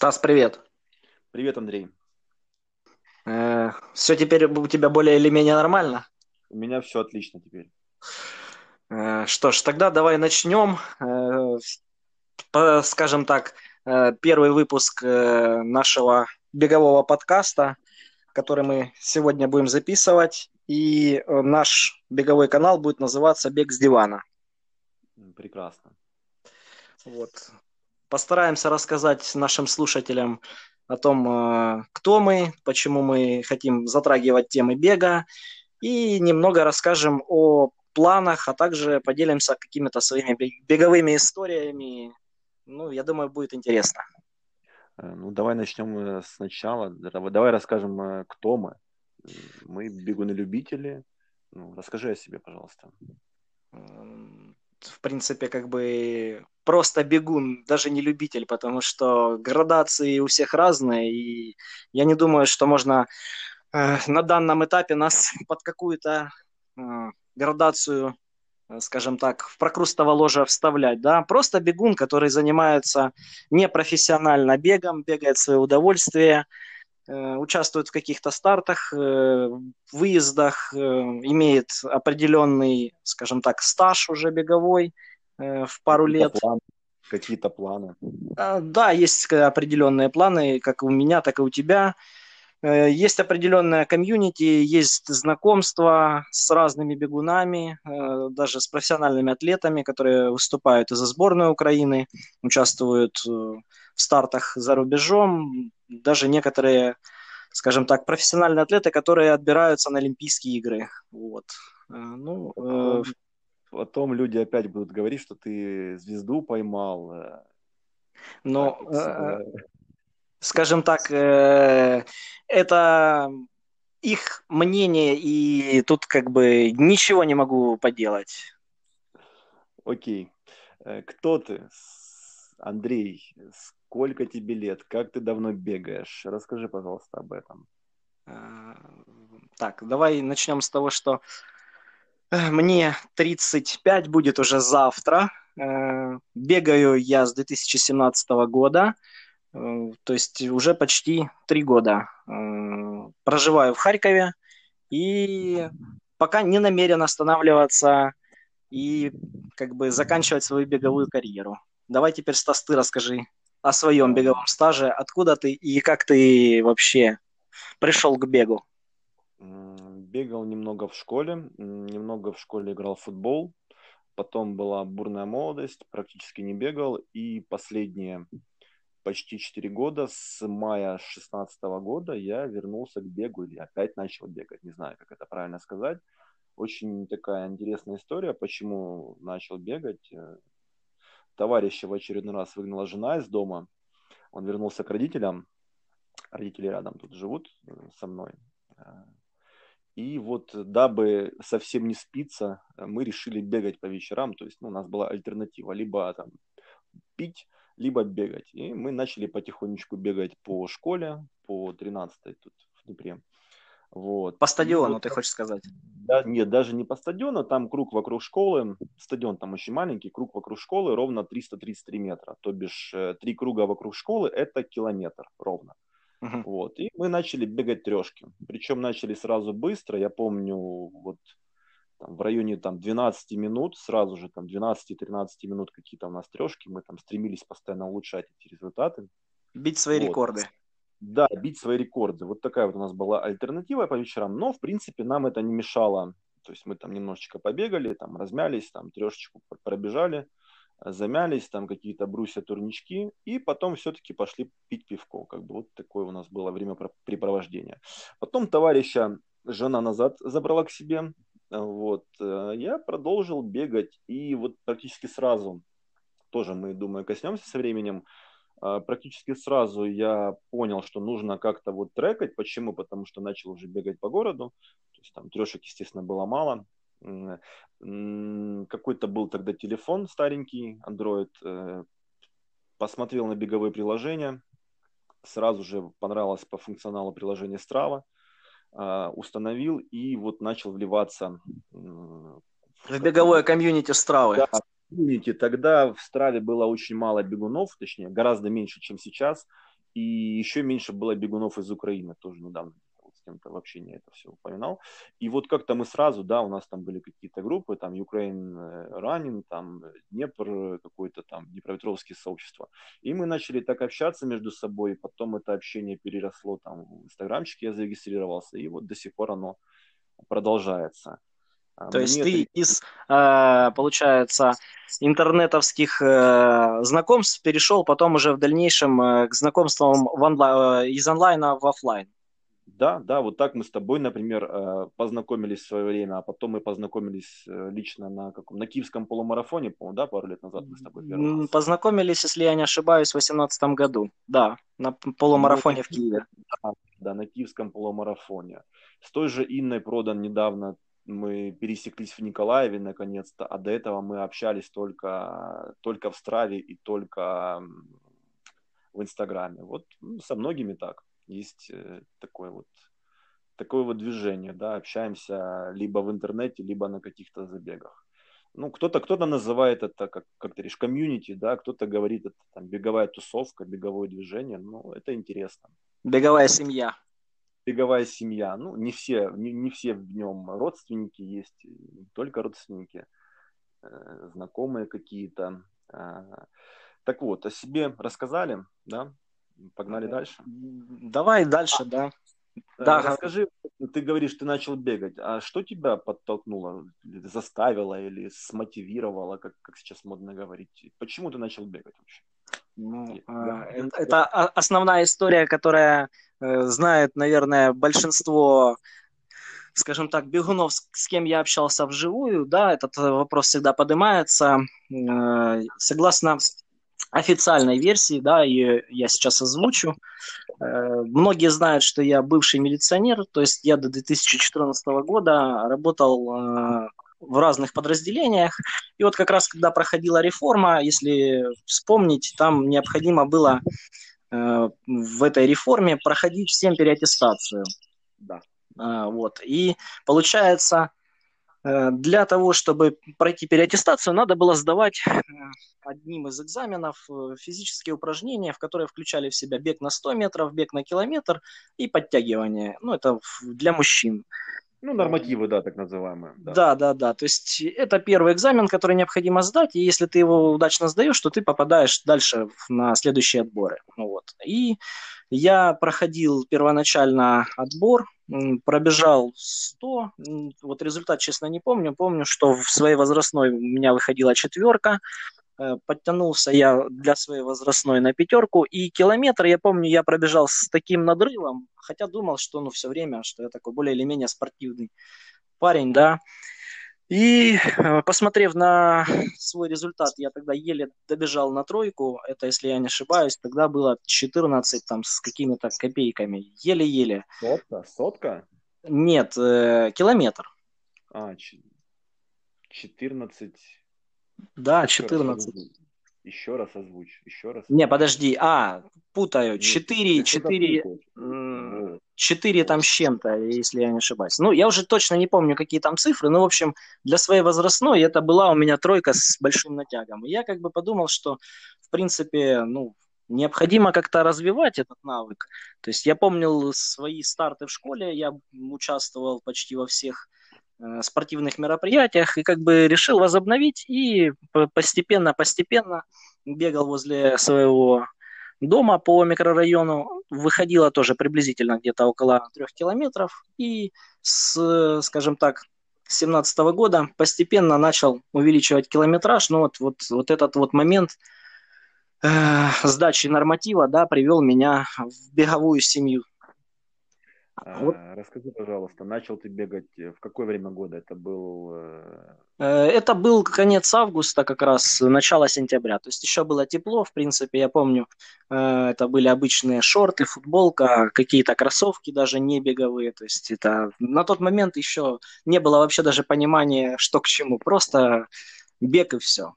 Стас, привет. Привет, Андрей. Э, все теперь у тебя более или менее нормально? У меня все отлично теперь. Э, что ж, тогда давай начнем. Э, по, скажем так, э, первый выпуск э, нашего бегового подкаста, который мы сегодня будем записывать. И э, наш беговой канал будет называться «Бег с дивана». Прекрасно. Вот. Постараемся рассказать нашим слушателям о том, э, кто мы, почему мы хотим затрагивать темы бега, и немного расскажем о планах, а также поделимся какими-то своими беговыми историями. Ну, я думаю, будет интересно. Э, ну, давай начнем э, сначала. Давай расскажем, кто мы. Мы бегуны-любители. Ну, расскажи о себе, пожалуйста в принципе, как бы просто бегун, даже не любитель, потому что градации у всех разные, и я не думаю, что можно э, на данном этапе нас под какую-то э, градацию, э, скажем так, в прокрустово ложе вставлять, да, просто бегун, который занимается непрофессионально бегом, бегает в свое удовольствие, Э, участвует в каких-то стартах, э, выездах, э, имеет определенный, скажем так, стаж уже беговой в пару лет. Планы, какие-то планы. Да, есть определенные планы, как у меня, так и у тебя. Есть определенная комьюнити, есть знакомства с разными бегунами, даже с профессиональными атлетами, которые выступают и за сборную Украины, участвуют в стартах за рубежом, даже некоторые, скажем так, профессиональные атлеты, которые отбираются на Олимпийские игры. Вот. Э, ну, э... Потом люди опять будут говорить, что ты звезду поймал. Э. Но, так, э, скажем так, э, это их мнение, и тут как бы ничего не могу поделать. Окей. Кто ты? Андрей, сколько тебе лет, как ты давно бегаешь? Расскажи, пожалуйста, об этом. А, так, давай начнем с того, что э, мне 35 будет уже завтра. Э, бегаю я с 2017 года, э, то есть уже почти три года. Проживаю в Харькове и пока не намерен останавливаться и как бы заканчивать свою беговую карьеру. Давай теперь, Стас, ты расскажи о своем беговом стаже. Откуда ты и как ты вообще пришел к бегу? Бегал немного в школе, немного в школе играл в футбол, потом была бурная молодость, практически не бегал, и последние почти 4 года, с мая 2016 года, я вернулся к бегу или опять начал бегать, не знаю, как это правильно сказать. Очень такая интересная история, почему начал бегать товарища в очередной раз выгнала жена из дома. Он вернулся к родителям. Родители рядом тут живут э, со мной. Э, и вот, дабы совсем не спиться, мы решили бегать по вечерам. То есть ну, у нас была альтернатива. Либо там пить, либо бегать. И мы начали потихонечку бегать по школе, по 13 тут в Днепре. Вот. По стадиону, вот, ты хочешь сказать? Да, нет, даже не по стадиону, там круг вокруг школы, стадион там очень маленький, круг вокруг школы ровно 333 метра, то бишь э, три круга вокруг школы это километр ровно. Uh-huh. Вот, и мы начали бегать трешки, причем начали сразу быстро, я помню, вот там, в районе там 12 минут, сразу же там 12-13 минут какие-то у нас трешки, мы там стремились постоянно улучшать эти результаты. Бить свои вот. рекорды. Да, бить свои рекорды. Вот такая вот у нас была альтернатива по вечерам, но, в принципе, нам это не мешало. То есть мы там немножечко побегали, там размялись, там трешечку пробежали, замялись, там какие-то брусья, турнички, и потом все-таки пошли пить пивко. Как бы вот такое у нас было времяпрепровождение. Потом товарища жена назад забрала к себе, вот, э, я продолжил бегать, и вот практически сразу, тоже мы, думаю, коснемся со временем, практически сразу я понял, что нужно как-то вот трекать. Почему? Потому что начал уже бегать по городу. То есть там трешек, естественно, было мало. Какой-то был тогда телефон старенький, Android. Э, посмотрел на беговые приложения. Сразу же понравилось по функционалу приложения Strava. А, установил и вот начал вливаться в беговое комьюнити Стравы. Да, Помните, тогда в Страве было очень мало бегунов, точнее, гораздо меньше, чем сейчас. И еще меньше было бегунов из Украины, тоже недавно с кем-то в общении это все упоминал. И вот как-то мы сразу, да, у нас там были какие-то группы, там Ukraine Running, там Днепр какой-то там, Днепропетровские сообщества. И мы начали так общаться между собой, потом это общение переросло там в инстаграмчике, я зарегистрировался, и вот до сих пор оно продолжается. А То Мне есть ты это... из, э, получается, интернетовских э, знакомств перешел потом уже в дальнейшем э, к знакомствам в онлайн, из онлайна в офлайн. Да, да, вот так мы с тобой, например, познакомились в свое время, а потом мы познакомились лично на каком на киевском полумарафоне, по-моему, да, пару лет назад мы с тобой первый раз. Познакомились, если я не ошибаюсь, в 2018 году, да, на полумарафоне ну, в Киеве. Да, да, на киевском полумарафоне. С той же Инной продан недавно мы пересеклись в Николаеве наконец-то, а до этого мы общались только, только в Страве и только в Инстаграме. Вот со многими так. Есть э, такое вот, такое вот движение, да, общаемся либо в интернете, либо на каких-то забегах. Ну, кто-то кто называет это, как, как ты говоришь, комьюнити, да, кто-то говорит, это там беговая тусовка, беговое движение, ну, это интересно. Беговая семья беговая семья. Ну, не все, не, не все в нем родственники есть, не только родственники, э, знакомые какие-то. Э, так вот, о себе рассказали, да? Погнали дальше. Давай дальше, а, да. Да, расскажи, ты говоришь, ты начал бегать, а что тебя подтолкнуло, заставило или смотивировало, как, как сейчас модно говорить? Почему ты начал бегать вообще? Ну, да. Э, это основная история, которая Э, знает, наверное, большинство скажем так, бегунов, с кем я общался вживую, да, этот вопрос всегда поднимается. Э, согласно официальной версии, да, ее я сейчас озвучу. Э, многие знают, что я бывший милиционер, то есть я до 2014 года работал в разных подразделениях. И вот как раз, когда проходила реформа, если вспомнить, там необходимо было Э, в этой реформе проходить всем переаттестацию. Да. А, вот. И получается, э, для того, чтобы пройти переаттестацию, надо было сдавать э, одним из экзаменов физические упражнения, в которые включали в себя бег на 100 метров, бег на километр и подтягивание. Ну, это для мужчин. Ну, нормативы, да, так называемые. Да. да, да, да. То есть это первый экзамен, который необходимо сдать, и если ты его удачно сдаешь, то ты попадаешь дальше на следующие отборы. Ну, вот. И я проходил первоначально отбор, пробежал 100, вот результат, честно, не помню. Помню, что в своей возрастной у меня выходила четверка, подтянулся я для своей возрастной на пятерку, и километр, я помню, я пробежал с таким надрывом, хотя думал, что ну все время, что я такой более или менее спортивный парень, да. И э, посмотрев на свой результат, я тогда еле добежал на тройку, это, если я не ошибаюсь, тогда было 14 там с какими-то копейками, еле-еле. Сотка? Сотка? Нет, э, километр. А, 14 да, 14. Еще раз озвучь, еще раз. Не, подожди, а, путаю, 4, 4, 4 там с чем-то, если я не ошибаюсь. Ну, я уже точно не помню, какие там цифры, но, в общем, для своей возрастной это была у меня тройка с большим натягом. И я как бы подумал, что, в принципе, ну, необходимо как-то развивать этот навык. То есть я помнил свои старты в школе, я участвовал почти во всех спортивных мероприятиях и как бы решил возобновить и постепенно-постепенно бегал возле своего дома по микрорайону. Выходило тоже приблизительно где-то около трех километров. И с, скажем так, с 2017 года постепенно начал увеличивать километраж. Но вот, вот, вот этот вот момент э, сдачи норматива да, привел меня в беговую семью. Вот. А, расскажи, пожалуйста, начал ты бегать э, в какое время года? Это был... Э, э, это был конец августа, как раз начало сентября. То есть еще было тепло, в принципе, я помню, это были обычные шорты, футболка, какие-то кроссовки даже не беговые. То есть это на тот момент еще не было вообще даже понимания, что к чему. Просто бег и все.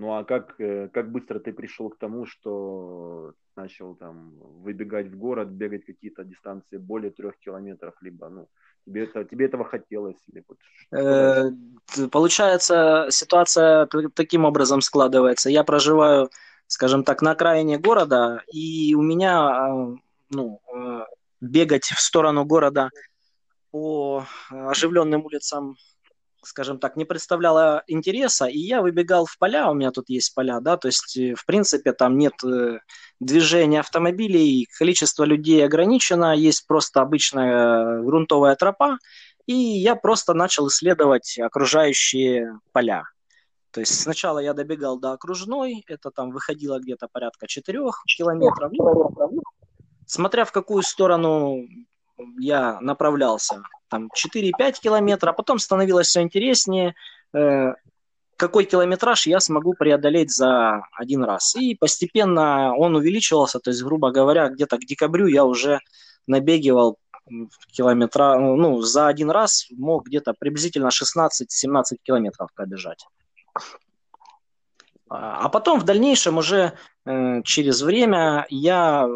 Ну а как, как быстро ты пришел к тому, что начал там выбегать в город, бегать какие-то дистанции более трех километров, либо, ну, тебе, это, тебе этого хотелось? Или вот, э, Получается, ситуация таким образом складывается. Я проживаю скажем так, на окраине города, и у меня ну, бегать в сторону города по оживленным улицам скажем так, не представляло интереса, и я выбегал в поля, у меня тут есть поля, да, то есть, э, в принципе, там нет э, движения автомобилей, количество людей ограничено, есть просто обычная э, грунтовая тропа, и я просто начал исследовать окружающие поля. То есть сначала я добегал до окружной, это там выходило где-то порядка 4 километров. Смотря в какую сторону я направлялся там 4-5 километров, а потом становилось все интереснее, э, какой километраж я смогу преодолеть за один раз. И постепенно он увеличивался, то есть, грубо говоря, где-то к декабрю я уже набегивал километра, ну, за один раз мог где-то приблизительно 16-17 километров пробежать. А потом в дальнейшем уже э, через время я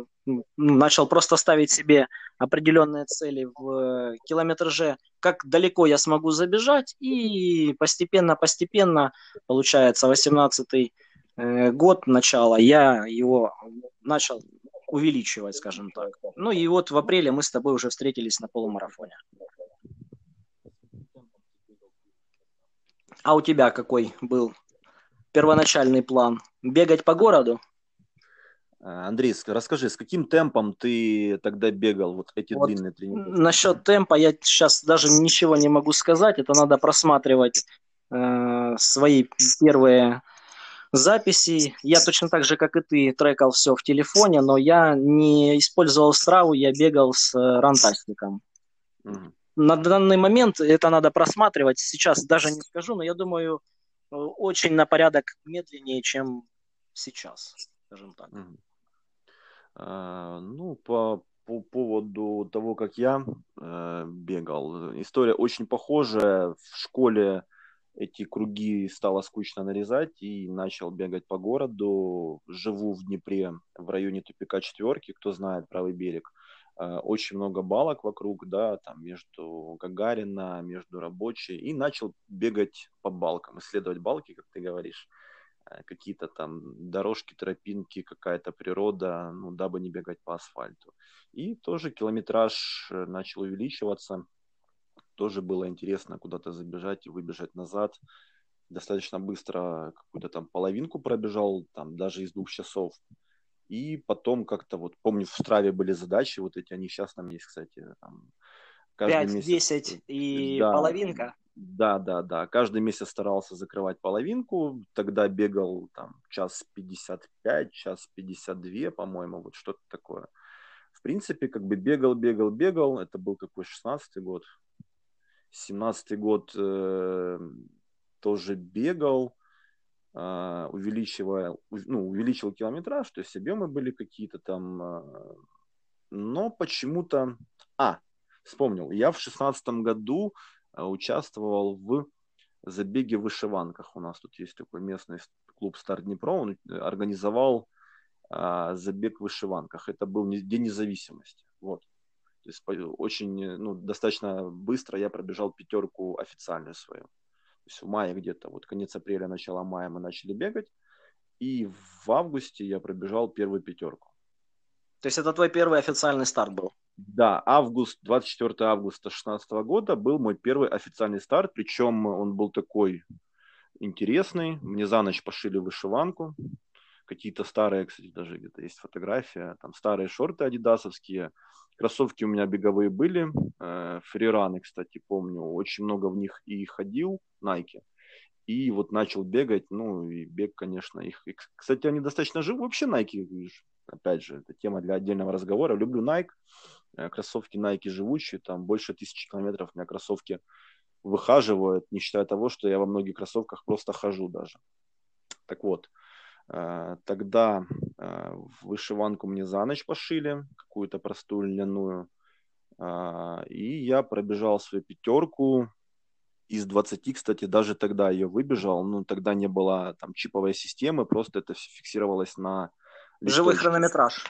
начал просто ставить себе определенные цели в километраже, как далеко я смогу забежать, и постепенно-постепенно, получается, 18-й э, год начала, я его начал увеличивать, скажем так. Ну и вот в апреле мы с тобой уже встретились на полумарафоне. А у тебя какой был первоначальный план? Бегать по городу? А, Андрей, расскажи, с каким темпом ты тогда бегал вот эти вот длинные тренировки? Насчет темпа я сейчас даже ничего не могу сказать. Это надо просматривать э, свои первые записи. Я точно так же, как и ты, трекал все в телефоне, но я не использовал страву, я бегал с э, рантастиком. Угу. На данный момент это надо просматривать. Сейчас даже не скажу, но я думаю, э, очень на порядок медленнее, чем сейчас, скажем так. Угу. А, ну, по, по поводу того, как я э, бегал, история очень похожая. В школе эти круги стало скучно нарезать и начал бегать по городу. Живу в Днепре, в районе тупика четверки, кто знает правый берег. Э, очень много балок вокруг, да, там между Гагарина, между рабочей. И начал бегать по балкам, исследовать балки, как ты говоришь. Э, какие-то там дорожки, тропинки, какая-то природа, ну, дабы не бегать по асфальту. И тоже километраж э, начал увеличиваться. Тоже было интересно куда-то забежать и выбежать назад. Достаточно быстро какую-то там половинку пробежал, там даже из двух часов. И потом как-то вот, помню, в Страве были задачи, вот эти, они сейчас там есть, кстати, там, 5-10 и да, половинка. Да, да, да. Каждый месяц старался закрывать половинку. Тогда бегал там час 55, час 52, по-моему, вот что-то такое. В принципе, как бы бегал, бегал, бегал. Это был какой 16-й год. 17-й год э, тоже бегал, э, увеличивая, ну, увеличил километраж, то есть объемы были какие-то там. Э, но почему-то... А, вспомнил. Я в 16 году участвовал в забеге в вышиванках. У нас тут есть такой местный клуб Стар Днепро. Он э, организовал а, забег в вышиванках. Это был День независимости. Вот. То есть очень, ну, достаточно быстро я пробежал пятерку официальную свою. То есть в мае где-то, вот конец апреля, начало мая мы начали бегать. И в августе я пробежал первую пятерку. То есть это твой первый официальный старт был? Да, август, 24 августа 2016 года был мой первый официальный старт, причем он был такой интересный. Мне за ночь пошили вышиванку. Какие-то старые, кстати, даже где-то есть фотография. Там старые шорты адидасовские. Кроссовки у меня беговые были. Э, фрираны, кстати, помню. Очень много в них и ходил. Nike. И вот начал бегать. Ну, и бег, конечно, их... И, кстати, они достаточно живы. Вообще Nike, опять же, это тема для отдельного разговора. Люблю Nike. Э, кроссовки Nike живучие, там больше тысячи километров у меня кроссовки выхаживают, не считая того, что я во многих кроссовках просто хожу даже. Так вот, э, тогда э, вышиванку мне за ночь пошили, какую-то простую льняную, и я пробежал свою пятерку, из 20, кстати, даже тогда ее выбежал, ну, тогда не было там чиповой системы, просто это все фиксировалось на... Листочке. Живой хронометраж.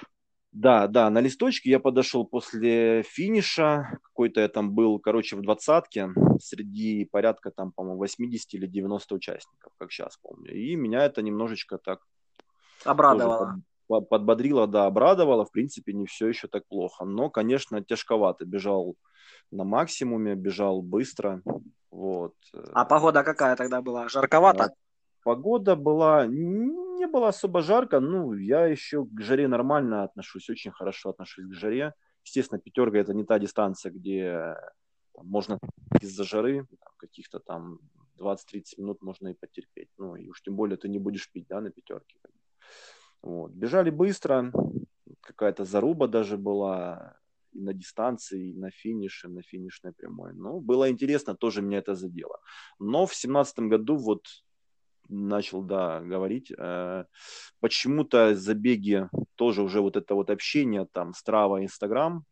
Да, да, на листочке я подошел после финиша, какой-то я там был, короче, в двадцатке, среди порядка там, по-моему, 80 или 90 участников, как сейчас помню. И меня это немножечко так Обрадовало. Под, подбодрило, да, обрадовало. В принципе, не все еще так плохо. Но, конечно, тяжковато. Бежал на максимуме, бежал быстро. Вот. А погода какая тогда была? Жарковато? Погода была, не было особо жарко, ну, я еще к жаре нормально отношусь, очень хорошо отношусь к жаре. Естественно, пятерка это не та дистанция, где там, можно из-за жары каких-то там 20-30 минут можно и потерпеть. Ну, и уж тем более ты не будешь пить, да, на пятерке. Вот. Бежали быстро, какая-то заруба даже была и на дистанции, и на финише, на финишной прямой. Ну, было интересно, тоже меня это задело. Но в семнадцатом году вот начал, да, говорить, э, почему-то забеги, тоже уже вот это вот общение, там, Страва, Инстаграм,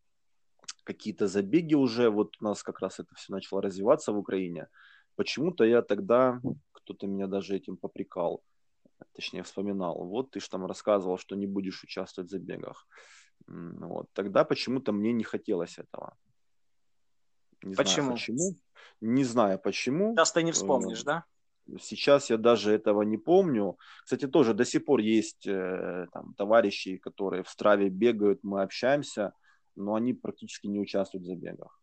какие-то забеги уже, вот у нас как раз это все начало развиваться в Украине, почему-то я тогда, кто-то меня даже этим попрекал, точнее вспоминал, вот ты же там рассказывал, что не будешь участвовать в забегах. Вот. Тогда почему-то мне не хотелось этого. Не почему? Знаю почему. Не знаю почему. Сейчас ты не вспомнишь, э, да? Сейчас я даже этого не помню. Кстати, тоже до сих пор есть э, там, товарищи, которые в страве бегают, мы общаемся, но они практически не участвуют в забегах.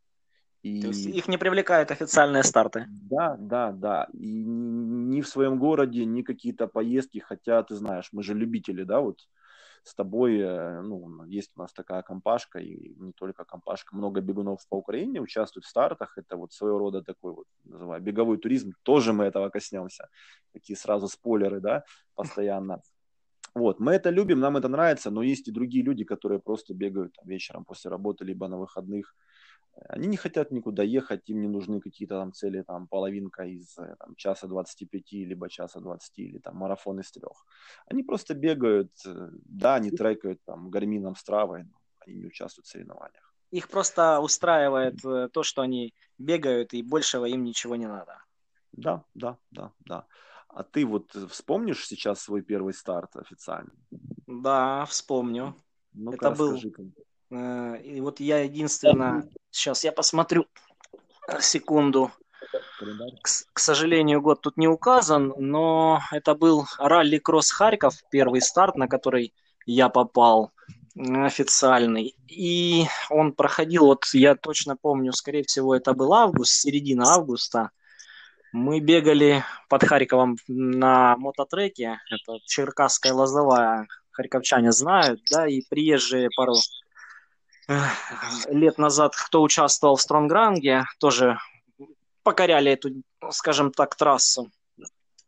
И... То есть их не привлекают официальные старты? Да, да, да. И ни в своем городе, ни какие-то поездки, хотя, ты знаешь, мы же любители, да, вот с тобой, э, ну, есть у нас такая компашка, и не только компашка, много бегунов по Украине участвуют в стартах, это вот своего рода такой вот, называю, беговой туризм, тоже мы этого коснемся, такие сразу спойлеры, да, постоянно. Вот, мы это любим, нам это нравится, но есть и другие люди, которые просто бегают там, вечером после работы, либо на выходных, они не хотят никуда ехать, им не нужны какие-то там цели, там половинка из э, там, часа 25, либо часа 20, или там марафон из трех. Они просто бегают, э, да, они трекают там гармином с травой, но они не участвуют в соревнованиях. Их просто устраивает э, то, что они бегают, и большего им ничего не надо. Да, да, да, да. А ты вот вспомнишь сейчас свой первый старт официальный? Да, вспомню. ну Это был... И вот я единственное Сейчас я посмотрю. Секунду. К, к сожалению, год тут не указан, но это был ралли-кросс Харьков, первый старт, на который я попал официальный. И он проходил, вот я точно помню, скорее всего, это был август, середина августа. Мы бегали под Харьковом на мототреке, это Черкасская лозовая, харьковчане знают, да, и приезжие пару лет назад, кто участвовал в Стронгранге, тоже покоряли эту, скажем так, трассу.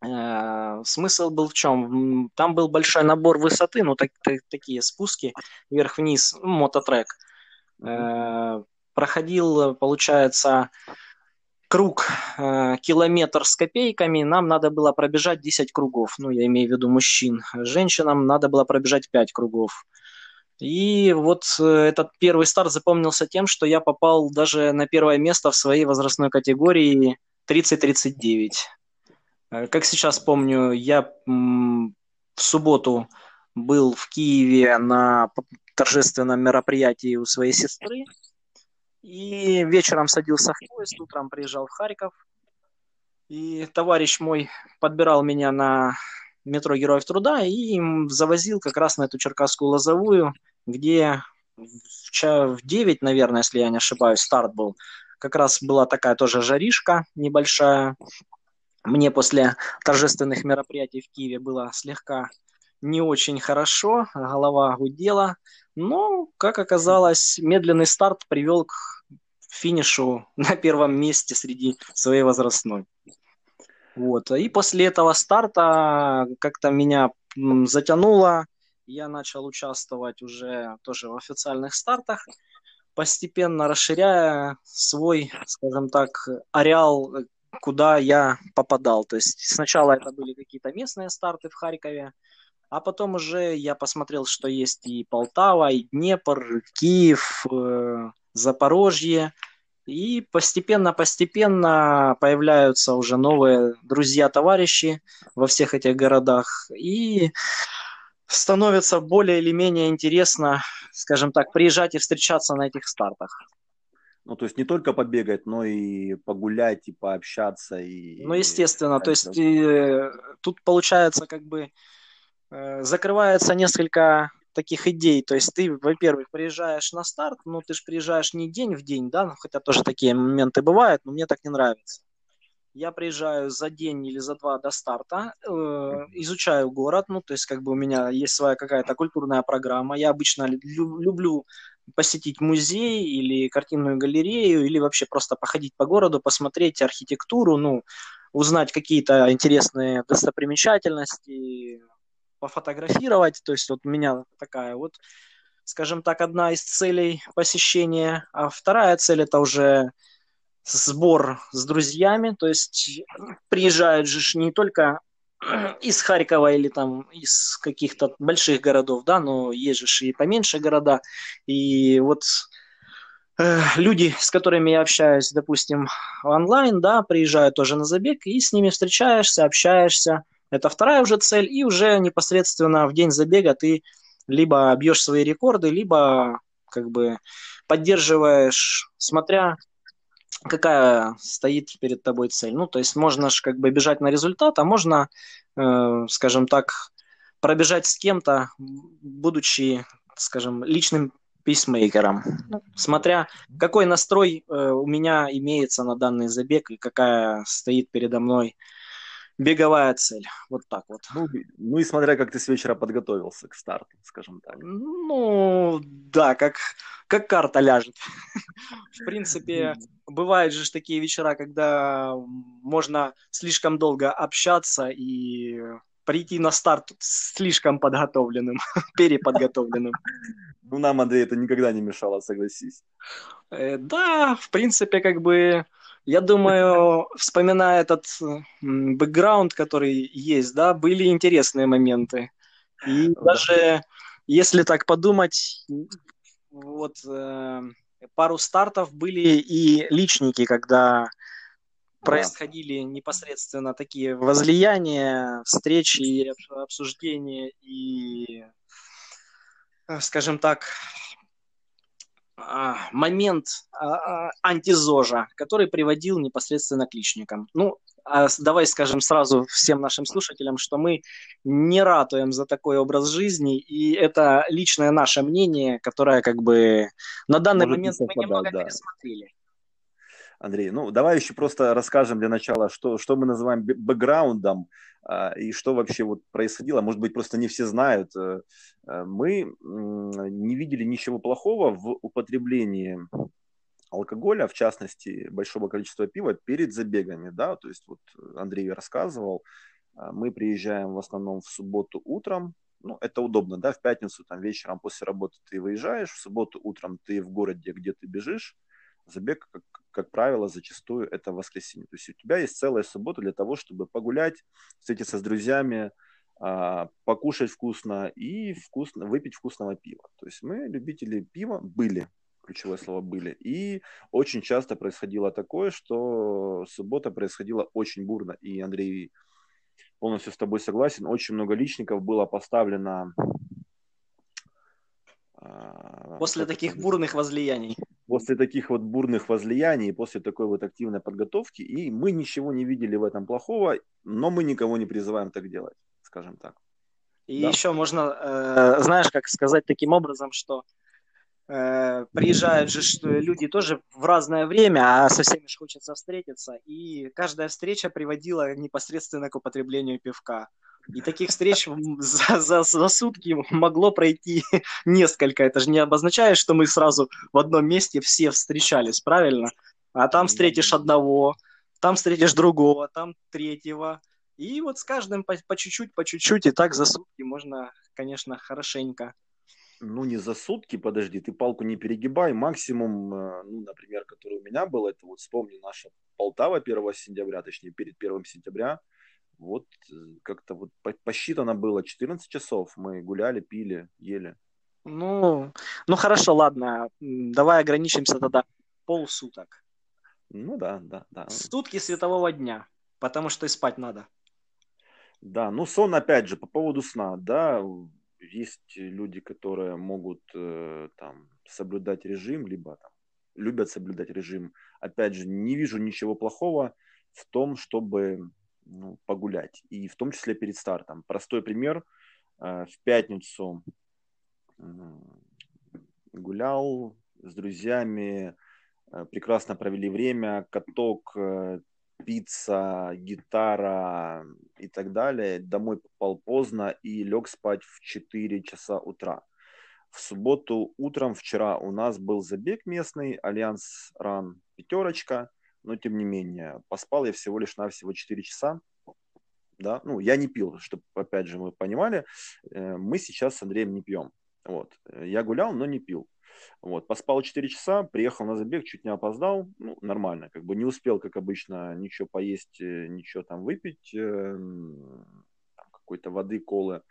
Э, смысл был в чем? Там был большой набор высоты, ну так, так, такие спуски вверх-вниз, ну, мототрек. Э, проходил, получается, круг э, километр с копейками, нам надо было пробежать 10 кругов. Ну, я имею в виду мужчин. Женщинам надо было пробежать 5 кругов. И вот э, этот первый старт запомнился тем, что я попал даже на первое место в своей возрастной категории 30-39. Э, как сейчас помню, я в субботу был в Киеве на торжественном мероприятии у своей сестры. И вечером садился в поезд, утром приезжал в Харьков. И товарищ мой подбирал меня на метро Героев Труда и завозил как раз на эту Черкасскую Лозовую, где в 9, наверное, если я не ошибаюсь, старт был. Как раз была такая тоже жаришка небольшая. Мне после торжественных мероприятий в Киеве было слегка не очень хорошо, голова гудела. Но, как оказалось, медленный старт привел к финишу на первом месте среди своей возрастной. Вот. И после этого старта как-то меня затянуло. Я начал участвовать уже тоже в официальных стартах, постепенно расширяя свой, скажем так, ареал, куда я попадал. То есть сначала это были какие-то местные старты в Харькове, а потом уже я посмотрел, что есть и Полтава, и Днепр, Киев, э, Запорожье – и постепенно-постепенно появляются уже новые друзья-товарищи во всех этих городах. И становится более или менее интересно, скажем так, приезжать и встречаться на этих стартах. Ну, то есть не только побегать, но и погулять, и пообщаться. И... Ну, естественно, то есть и, э, тут получается как бы э, закрывается несколько таких идей. То есть ты, во-первых, приезжаешь на старт, но ты же приезжаешь не день в день, да, хотя тоже такие моменты бывают, но мне так не нравится. Я приезжаю за день или за два до старта, э, изучаю город, ну, то есть как бы у меня есть своя какая-то культурная программа. Я обычно лю- люблю посетить музей или картинную галерею, или вообще просто походить по городу, посмотреть архитектуру, ну, узнать какие-то интересные достопримечательности, пофотографировать. То есть вот у меня такая вот, скажем так, одна из целей посещения. А вторая цель это уже сбор с друзьями. То есть приезжают же не только из Харькова или там из каких-то больших городов, да, но есть же и поменьше города. И вот э, люди, с которыми я общаюсь, допустим, онлайн, да, приезжают тоже на забег, и с ними встречаешься, общаешься. Это вторая уже цель, и уже непосредственно в день забега ты либо бьешь свои рекорды, либо как бы поддерживаешь, смотря какая стоит перед тобой цель. Ну, то есть можно же как бы бежать на результат, а можно, э, скажем так, пробежать с кем-то, будучи, скажем, личным писмейкером, смотря какой настрой э, у меня имеется на данный забег и какая стоит передо мной беговая цель. Вот так вот. Ну, ну и смотря, как ты с вечера подготовился к старту, скажем так. Ну, да, как, как карта ляжет. В принципе, бывают же такие вечера, когда можно слишком долго общаться и прийти на старт слишком подготовленным, переподготовленным. Ну, нам, Андрей, это никогда не мешало, согласись. Э, да, в принципе, как бы я думаю, вспоминая этот бэкграунд, который есть, да, были интересные моменты. И да. даже если так подумать, вот э, пару стартов были и личники, когда происходили непосредственно такие возлияния, встречи, обсуждения и, э, скажем так, момент а, а, антизожа, который приводил непосредственно к личникам. Ну, давай скажем сразу всем нашим слушателям, что мы не ратуем за такой образ жизни, и это личное наше мнение, которое как бы на данный Может момент мы немного да. пересмотрели. Андрей, ну давай еще просто расскажем для начала, что, что мы называем бэкграундом а, и что вообще вот происходило. Может быть, просто не все знают. Э, э, мы не видели ничего плохого в употреблении алкоголя, в частности, большого количества пива перед забегами, да, то есть вот Андрей рассказывал, а, мы приезжаем в основном в субботу утром, ну, это удобно, да, в пятницу, там, вечером после работы ты выезжаешь, в субботу утром ты в городе, где ты бежишь, забег, как, как правило, зачастую это воскресенье. То есть у тебя есть целая суббота для того, чтобы погулять, встретиться с друзьями, а, покушать вкусно и вкусно, выпить вкусного пива. То есть мы, любители пива, были, ключевое слово были. И очень часто происходило такое, что суббота происходила очень бурно. И Андрей полностью с тобой согласен. Очень много личников было поставлено После таких бурных возлияний после таких вот бурных возлияний, после такой вот активной подготовки, и мы ничего не видели в этом плохого, но мы никого не призываем так делать, скажем так. И да? еще можно, э, знаешь, как сказать таким образом, что э, приезжают же люди тоже в разное время, а со всеми же хочется встретиться, и каждая встреча приводила непосредственно к употреблению пивка. И таких встреч за, за, за сутки могло пройти несколько. Это же не обозначает, что мы сразу в одном месте все встречались, правильно? А там встретишь одного, там встретишь другого, там третьего. И вот с каждым по, по чуть-чуть, по чуть-чуть, и так за сутки можно, конечно, хорошенько. Ну, не за сутки, подожди, ты палку не перегибай. Максимум, э, ну, например, который у меня был, это вот вспомни наша Полтава 1 сентября, точнее, перед 1 сентября – вот э, как-то вот посчитано было 14 часов. Мы гуляли, пили, ели. Ну, ну хорошо, ладно. Давай ограничимся тогда полсуток. Ну да, да, да. Сутки светового дня, потому что и спать надо. Да, ну сон опять же по поводу сна, да, есть люди, которые могут э, там соблюдать режим, либо там любят соблюдать режим. Опять же, не вижу ничего плохого в том, чтобы ну, погулять. И в том числе перед стартом. Простой пример. в пятницу гулял с друзьями, прекрасно провели время, каток, пицца, гитара и так далее. Домой попал поздно и лег спать в 4 часа утра. В субботу утром вчера у нас был забег местный, Альянс Ран, пятерочка, но тем не менее, поспал я всего лишь навсего 4 часа. Да? Ну, я не пил, чтобы, опять же, мы понимали, э, мы сейчас с Андреем не пьем. Вот. Я гулял, но не пил. Вот, поспал 4 часа, приехал на забег, чуть не опоздал, ну, нормально, как бы не успел, как обычно, ничего поесть, э, ничего там выпить, э, какой-то воды, колы.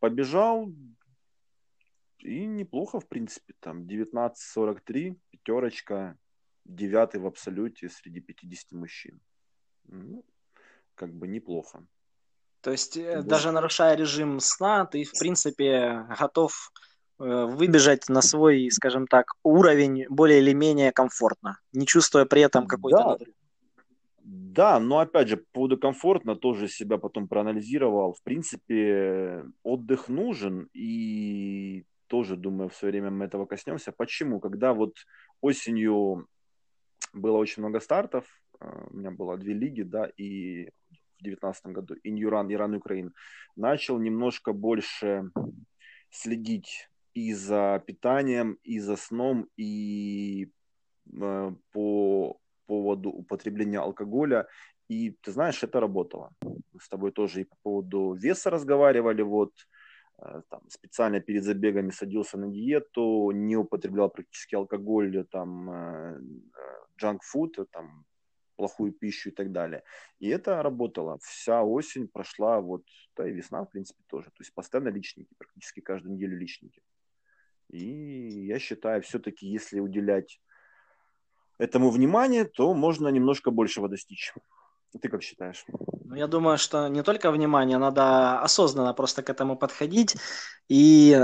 Побежал, и неплохо, в принципе, там 19.43, пятерочка, девятый в абсолюте среди 50 мужчин. Ну, как бы неплохо. То есть, вот. даже нарушая режим сна, ты, в принципе, готов Э, выбежать на свой, скажем так, уровень более или менее комфортно, не чувствуя при этом какой-то... Да. Да, но опять же, по поводу комфортно тоже себя потом проанализировал. В принципе, отдых нужен, и тоже, думаю, в свое время мы этого коснемся. Почему? Когда вот осенью было очень много стартов, э, у меня было две лиги, да, и в 2019 году, и Ньюран, Иран, Украин, начал немножко больше следить и за питанием, и за сном, и э, по поводу употребления алкоголя. И ты знаешь, это работало. Мы с тобой тоже и по поводу веса разговаривали. Вот там, специально перед забегами садился на диету, не употреблял практически алкоголь, там, junk э, food, там, плохую пищу и так далее. И это работало. Вся осень прошла, вот, да и весна, в принципе, тоже. То есть постоянно личники, практически каждую неделю личники. И я считаю, все-таки, если уделять этому внимание, то можно немножко большего достичь. Ты как считаешь? Ну, я думаю, что не только внимание, надо осознанно просто к этому подходить. И,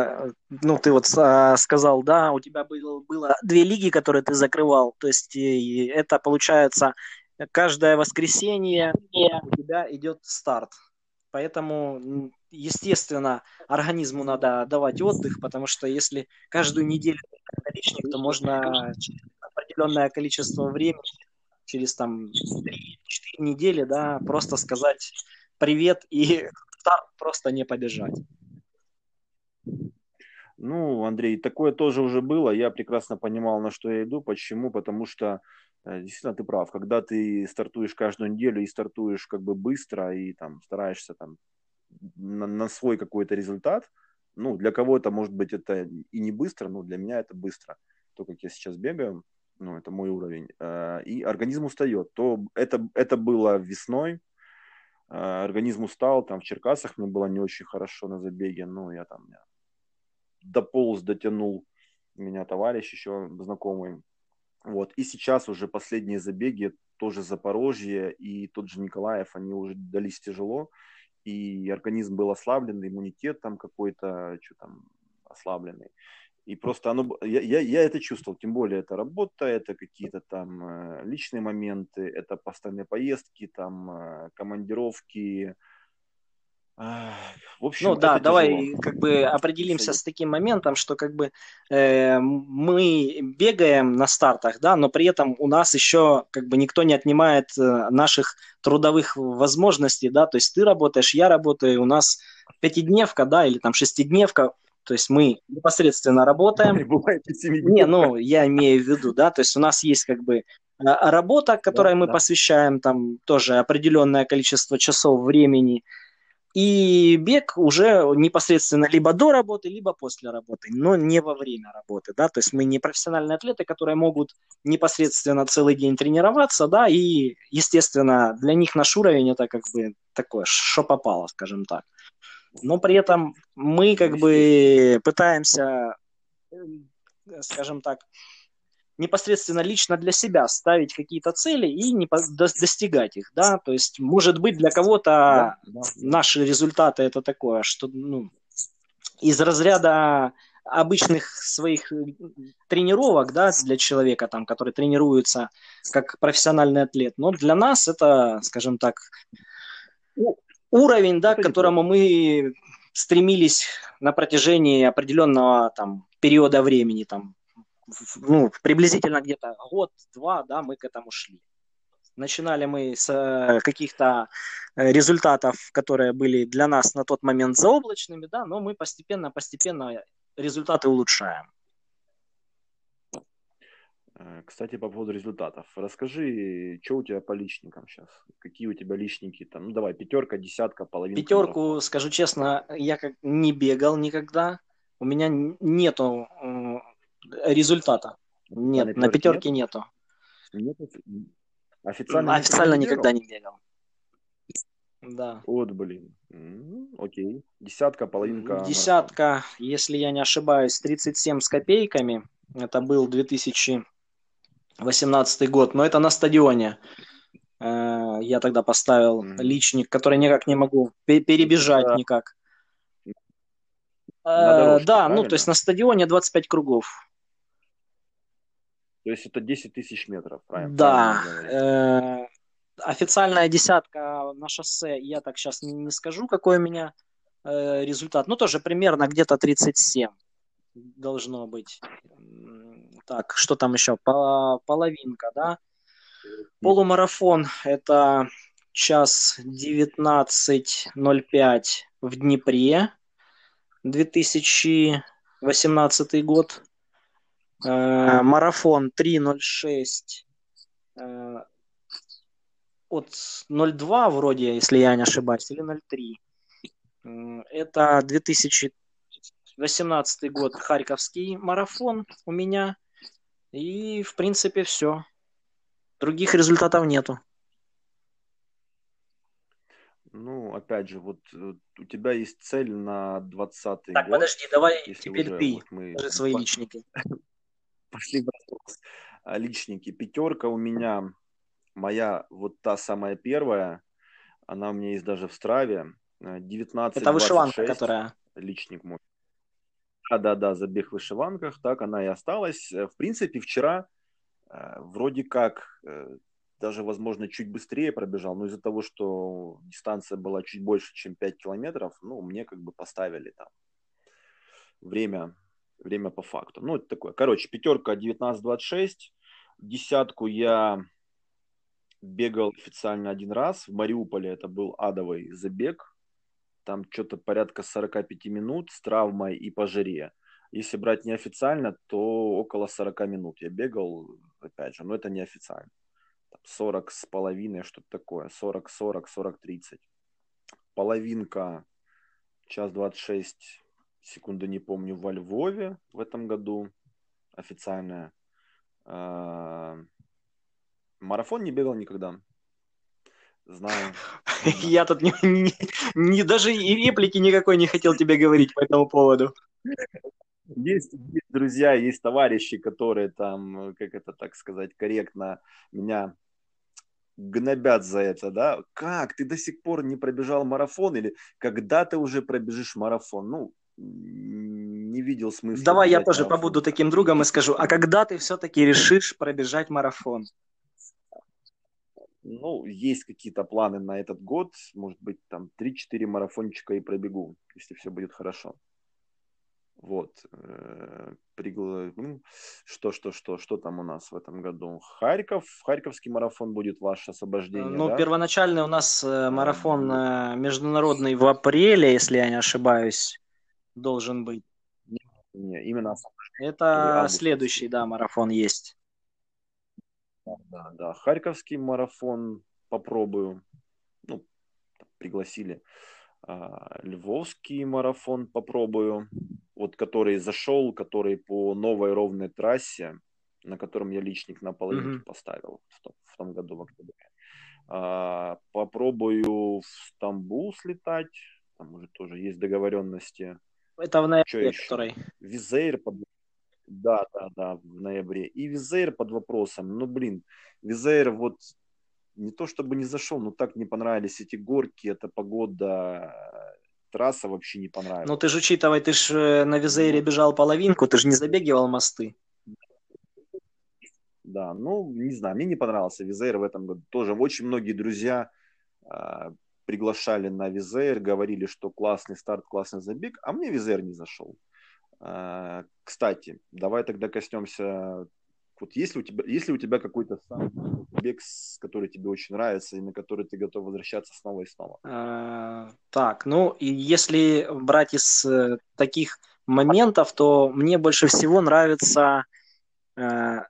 ну, ты вот а, сказал, да, у тебя было, было две лиги, которые ты закрывал. То есть и это получается каждое воскресенье у тебя идет старт. Поэтому естественно, организму надо давать отдых, потому что если каждую неделю наличник, то можно определенное количество времени, через там 3-4 недели, да, просто сказать привет и старт просто не побежать. Ну, Андрей, такое тоже уже было. Я прекрасно понимал, на что я иду. Почему? Потому что э, действительно ты прав. Когда ты стартуешь каждую неделю и стартуешь как бы быстро и там стараешься там на, на свой какой-то результат. Ну, для кого-то, может быть, это и не быстро, но для меня это быстро. То, как я сейчас бегаю, ну, это мой уровень. Э, и организм устает. То это, это было весной. Э, организм устал. Там в Черкасах мне было не очень хорошо на забеге. Ну, я там я дополз, дотянул меня товарищ еще знакомый. Вот. И сейчас уже последние забеги, тоже Запорожье и тот же Николаев, они уже дались тяжело и организм был ослаблен, иммунитет там какой-то, что там, ослабленный. И просто оно, я, я, я это чувствовал, тем более это работа, это какие-то там э, личные моменты, это постоянные поездки, там э, командировки, в общем, ну да, давай как бы определимся с таким моментом, что как бы э, мы бегаем на стартах, да, но при этом у нас еще как бы никто не отнимает э, наших трудовых возможностей, да, то есть ты работаешь, я работаю, у нас пятидневка, да, или там шестидневка, то есть мы непосредственно работаем. Не, ну я имею в виду, да, то есть у нас есть как бы а, работа, которой да, мы да. посвящаем там тоже определенное количество часов времени, и бег уже непосредственно либо до работы, либо после работы, но не во время работы, да, то есть мы не профессиональные атлеты, которые могут непосредственно целый день тренироваться, да, и, естественно, для них наш уровень это как бы такое, что попало, скажем так. Но при этом мы как бы пытаемся, скажем так, непосредственно лично для себя ставить какие-то цели и не по- достигать их, да, то есть может быть для кого-то да, да. наши результаты это такое, что ну, из разряда обычных своих э, тренировок, да, для человека, там, который тренируется как профессиональный атлет, но для нас это, скажем так, уровень, да, к которому мы стремились на протяжении определенного там периода времени, там, ну, приблизительно где-то год-два, да, мы к этому шли. Начинали мы с э, каких-то э, результатов, которые были для нас на тот момент заоблачными, да, но мы постепенно-постепенно результаты улучшаем. Э, кстати, по поводу результатов. Расскажи, что у тебя по личникам сейчас? Какие у тебя личники там? Ну, давай, пятерка, десятка, половинка. Пятерку, марафон. скажу честно, я как не бегал никогда. У меня нету результата. Нет, на, на пятерке нет? нету. Нет, официально, официально никогда не бегал. Да. Вот, блин. окей. Десятка, половинка. Десятка, марафон. если я не ошибаюсь, 37 с копейками. Это был 2018 год. Но это на стадионе. Э, я тогда поставил mm. личник, который никак не могу перебежать да. никак. Э, да, правильно? ну то есть на стадионе 25 кругов. То есть это 10 тысяч метров, правильно? Да. Правильно э, официальная десятка на шоссе, я так сейчас не, скажу, какой у меня результат. Ну, тоже примерно где-то 37 должно быть. Так, что там еще? По, половинка, да? Полумарафон – это час 19.05 в Днепре, 2018 год. Э, марафон 3.06 э, от 0.2 вроде, если я не ошибаюсь, или 0.3. Э, это 2018 год Харьковский марафон у меня. И, в принципе, все. Других результатов нету. Ну, опять же, вот у тебя есть цель на 20 так, год. Так, подожди, давай теперь уже, ты, вот мы... свои личники. пошли в. А, личники. Пятерка у меня, моя вот та самая первая, она у меня есть даже в Страве. 19 Это вышиванка, которая... Личник мой. Да, да, да, забег в вышиванках, так она и осталась. Э, в принципе, вчера э, вроде как э, даже, возможно, чуть быстрее пробежал, но из-за того, что дистанция была чуть больше, чем 5 километров, ну, мне как бы поставили там время время по факту. Ну, это такое. Короче, пятерка 19-26. Десятку я бегал официально один раз. В Мариуполе это был адовый забег. Там что-то порядка 45 минут с травмой и по жаре. Если брать неофициально, то около 40 минут я бегал, опять же, но это неофициально. 40 с половиной, что-то такое. 40, 40, 40, 30. Половинка, час 26 секунду не помню, во Львове в этом году официальная. А, марафон не бегал никогда. Знаю. Я тут не, не, не, даже и реплики никакой не хотел тебе говорить по этому поводу. Есть, есть друзья, есть товарищи, которые там, как это так сказать, корректно меня гнобят за это, да? Как? Ты до сих пор не пробежал марафон? Или когда ты уже пробежишь марафон? Ну, не видел смысла. Давай я тоже марафон. побуду таким другом и скажу, а когда ты все-таки решишь пробежать марафон? Ну, есть какие-то планы на этот год. Может быть, там 3-4 марафончика и пробегу, если все будет хорошо. Вот. Э, Пригла... Ну, что, что, что, что там у нас в этом году? Харьков. Харьковский марафон будет ваше освобождение, Ну, да? первоначальный у нас э, марафон э, международный в апреле, если я не ошибаюсь должен быть. Не, именно Это следующий, да, марафон есть. Да, да. Харьковский марафон попробую. Ну, пригласили. А, Львовский марафон попробую. Вот который зашел, который по новой ровной трассе, на котором я личник на половинке mm-hmm. поставил в том, в том году в октябре. А, попробую в Стамбул слетать. Там уже тоже есть договоренности это в ноябре, который. Визейр под... Да, да, да, в ноябре. И Визейр под вопросом. Ну, блин, Визейр вот не то чтобы не зашел, но так не понравились эти горки, эта погода, трасса вообще не понравилась. Ну, ты же учитывай, ты же э, на Визейре ну. бежал половинку, ты же не забегивал мосты. Да, ну, не знаю, мне не понравился Визейр в этом году. Тоже очень многие друзья а, приглашали на Визер, говорили, что классный старт, классный забег, а мне Визер не зашел. А, кстати, давай тогда коснемся вот есть ли у тебя, есть ли у тебя какой-то сам бег, который тебе очень нравится и на который ты готов возвращаться снова и снова? А, так, ну, и если брать из э, таких моментов, то мне больше всего нравится э,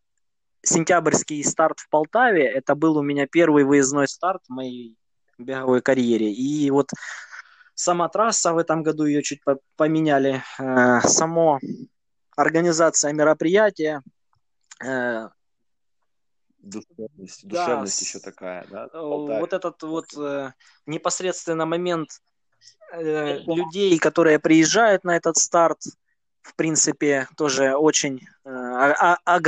сентябрьский старт в Полтаве. Это был у меня первый выездной старт в моей беговой карьере. И вот сама трасса в этом году ее чуть поменяли. Э, само организация мероприятия, Э, душевность, да, душевность еще такая, да? Э, вот этот вот э, непосредственно момент людей, которые приезжают на этот старт, в принципе, тоже очень а, а,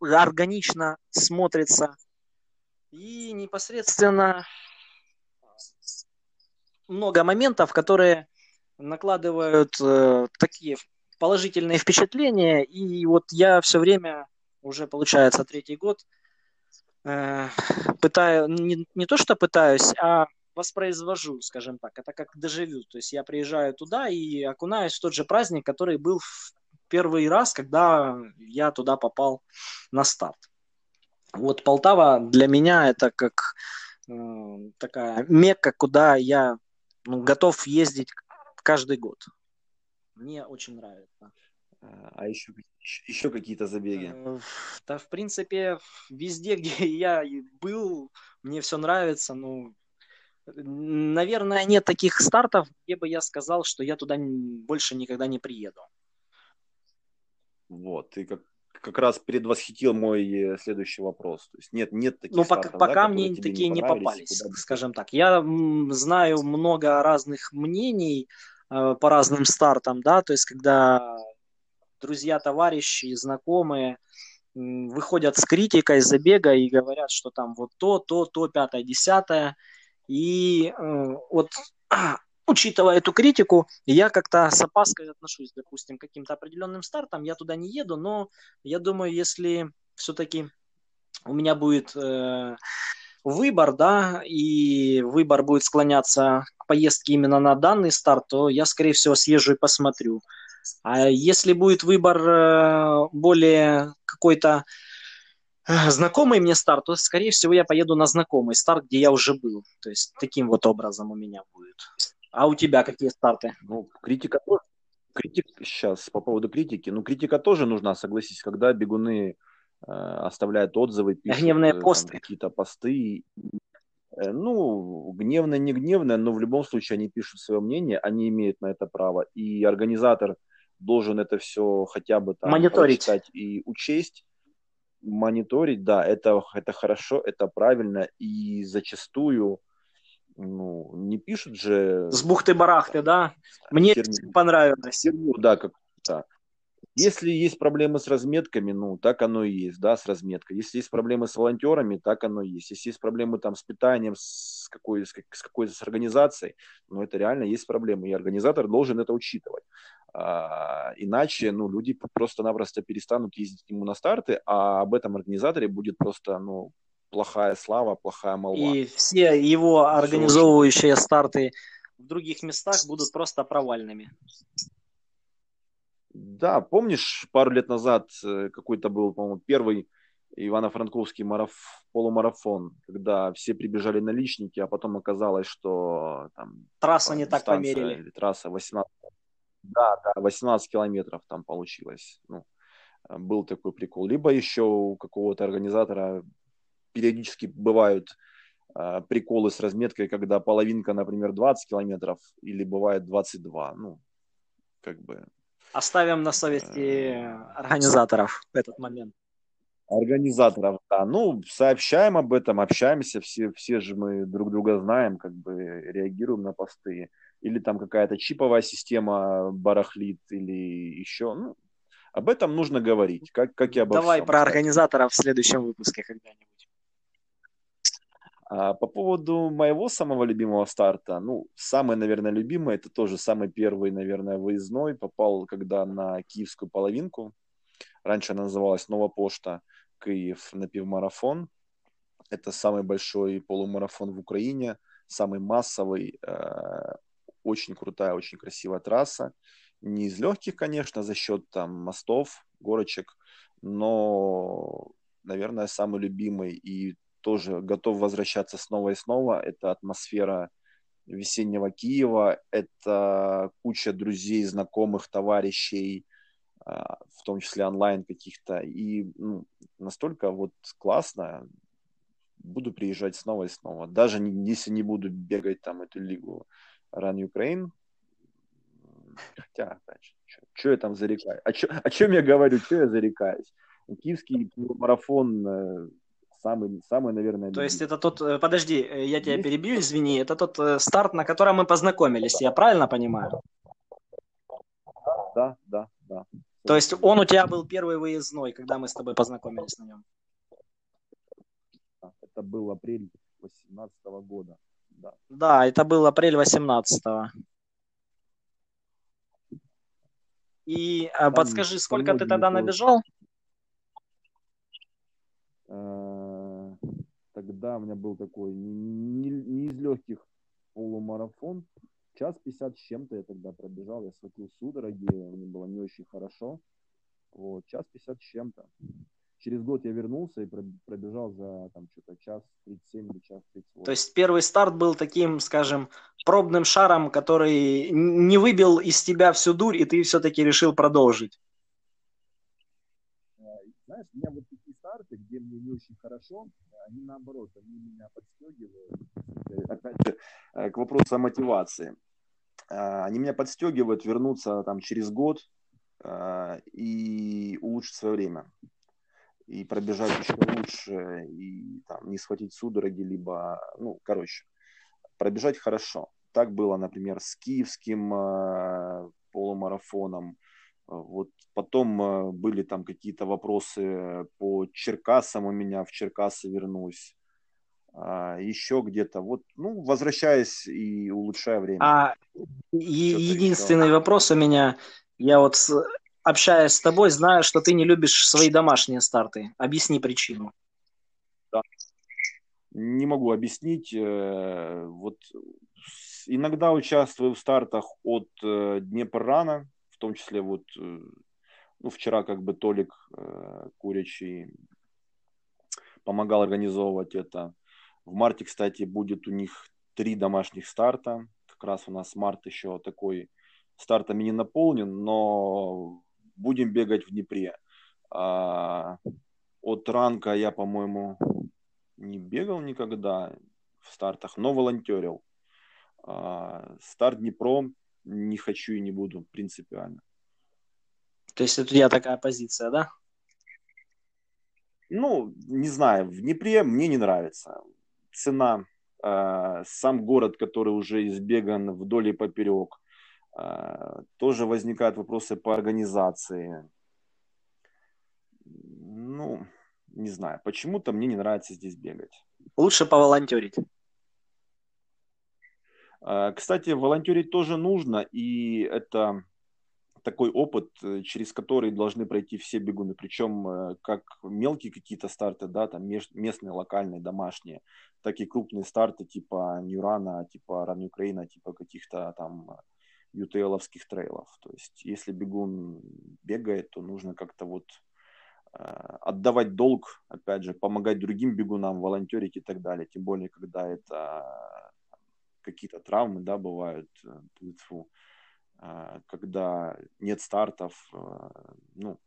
органично смотрится. И непосредственно много моментов, которые накладывают э, такие положительные впечатления. И вот я все время уже получается третий год. Э, пытаю, не, не то что пытаюсь, а воспроизвожу, скажем так. Это как дежавю. То есть я приезжаю туда и окунаюсь в тот же праздник, который был в первый раз, когда я туда попал на старт. Вот Полтава для меня это как э, такая мекка, куда я ну, готов ездить каждый год. Мне очень нравится. А еще, еще какие-то забеги? Э, да, в принципе, везде, где я был, мне все нравится. Ну, наверное, нет таких стартов, где бы я сказал, что я туда больше никогда не приеду. Вот, ты как, как раз предвосхитил мой э, следующий вопрос. То есть нет, нет таких Ну, стартов, пока, да, мне такие не, не попались, куда... скажем так. Я знаю много разных мнений э, по разным стартам, да, то есть когда друзья, товарищи, знакомые выходят с критикой забега и говорят, что там вот то, то, то, пятое, десятое. И э, вот учитывая эту критику, я как-то с опаской отношусь, допустим, к каким-то определенным стартам. Я туда не еду, но я думаю, если все-таки у меня будет э, выбор, да, и выбор будет склоняться к поездке именно на данный старт, то я, скорее всего, съезжу и посмотрю. А если будет выбор э, более какой-то э, знакомый мне старт, то, скорее всего, я поеду на знакомый старт, где я уже был. То есть таким вот образом у меня будет. А у тебя какие старты? Ну, критика тоже. Критик, сейчас по поводу критики. Ну, критика тоже нужна, согласись, когда бегуны э, оставляют отзывы, пишут Гневные э, посты. какие-то посты. Э, ну, гневно, не гневно, но в любом случае они пишут свое мнение, они имеют на это право. И организатор должен это все хотя бы там мониторить и учесть, мониторить, да, это, это хорошо, это правильно, и зачастую ну, не пишут же... С бухты-барахты, да? Мне херню, понравилось. Херню, да, как да. Если есть проблемы с разметками, ну, так оно и есть, да, с разметкой. Если есть проблемы с волонтерами, так оно и есть. Если есть проблемы там с питанием, с, какой, с, с какой-то с организацией, ну, это реально есть проблемы, и организатор должен это учитывать. А, иначе, ну, люди просто-напросто перестанут ездить ему на старты, а об этом организаторе будет просто, ну, плохая слава, плохая молва. И все его организовывающие старты в других местах будут просто провальными. Да, помнишь, пару лет назад э, какой-то был, по-моему, первый Ивано-Франковский мараф... полумарафон, когда все прибежали на личники, а потом оказалось, что там... Трасса не так померили. Трасса 18... Да, да, 18 километров там получилось. Ну, э, был такой прикол. Либо еще у какого-то организатора периодически бывают э, приколы с разметкой, когда половинка, например, 20 километров, или бывает 22. Ну, как бы Оставим на совести организаторов в этот момент. Организаторов, да. Ну, сообщаем об этом, общаемся, все, все же мы друг друга знаем, как бы реагируем на посты. Или там какая-то чиповая система барахлит, или еще. Ну, об этом нужно говорить, как, как и обо Давай всем. про организаторов в следующем выпуске когда-нибудь. А по поводу моего самого любимого старта, ну, самый, наверное, любимый, это тоже самый первый, наверное, выездной. Попал, когда на киевскую половинку. Раньше она называлась Нова Пошта, Киев на пивмарафон. Это самый большой полумарафон в Украине, самый массовый, э, очень крутая, очень красивая трасса. Не из легких, конечно, за счет там мостов, горочек, но, наверное, самый любимый и тоже готов возвращаться снова и снова. Это атмосфера весеннего Киева, это куча друзей, знакомых, товарищей, а, в том числе онлайн каких-то. И ну, настолько вот классно, буду приезжать снова и снова. Даже если не буду бегать там эту лигу Run Ukraine, хотя, опять что я там зарекаюсь? О, чё, о чем я говорю, что я зарекаюсь? Киевский марафон э, самый, самый, наверное... То есть это тот... Э, подожди, э, я тебя перебью, извини. Это тот старт, на котором мы познакомились, я правильно понимаю? Да, да, да. То есть он у тебя был первый выездной, когда мы с тобой познакомились на нем? Это был апрель 2018 года. Да. да, это был апрель 18 -го. И а, Там подскажи, сколько ты тогда набежал? Э, тогда у меня был такой не, не, не из легких полумарафон. Час пятьдесят с чем-то я тогда пробежал. Я схватил судороги, мне было не очень хорошо. Вот, час пятьдесят с чем-то. Через год я вернулся и пробежал за там что-то час 37 или час 38. То есть первый старт был таким, скажем, пробным шаром, который не выбил из тебя всю дурь, и ты все-таки решил продолжить. Э, знаешь, меня вот старты, где мне не очень хорошо, они наоборот, они меня подстегивают. Опять же, э, к вопросу о мотивации. Э, они меня подстегивают вернуться там через год и улучшить свое время и пробежать еще лучше, и там, не схватить судороги, либо, ну, короче, пробежать хорошо. Так было, например, с киевским э, полумарафоном. Вот потом э, были там какие-то вопросы по Черкасам у меня, в Черкасы вернусь. А, еще где-то, вот, ну, возвращаясь и улучшая время. А единственный еще. вопрос у меня, я вот общаясь с тобой, знаю, что ты не любишь свои домашние старты. Объясни причину. Да. Не могу объяснить. Э, вот иногда участвую в стартах от э, Днепрорана, том числе вот э, ну, вчера как бы Толик Курячий помогал организовывать это. В марте, кстати, будет у них три домашних старта. Как раз у нас март еще такой стартами не наполнен, но будем бегать в Днепре. А, от ранка я, по-моему, не бегал никогда в стартах, но волонтерил. А, старт Днепро не хочу и не буду принципиально. То есть это у тебя такая позиция, да? Ну, не знаю, в Днепре мне не нравится. Цена, э, сам город, который уже избеган вдоль и поперек, а, тоже возникают вопросы по организации. Ну, не знаю, почему-то мне не нравится здесь бегать. Лучше поволонтерить. А, кстати, волонтерить тоже нужно, и это такой опыт, э, через который должны пройти все бегуны, причем э, как мелкие какие-то старты, да, там местные, локальные, домашние, так и крупные старты типа Ньюрана, типа Ран Украина, типа каких-то там ютейловских трейлов. То есть, если бегун бегает, то нужно как-то вот э, отдавать долг, опять же, помогать другим бегунам, волонтерить и так далее. Тем более, когда это какие-то травмы, да, бывают, э, э, когда нет стартов, ну,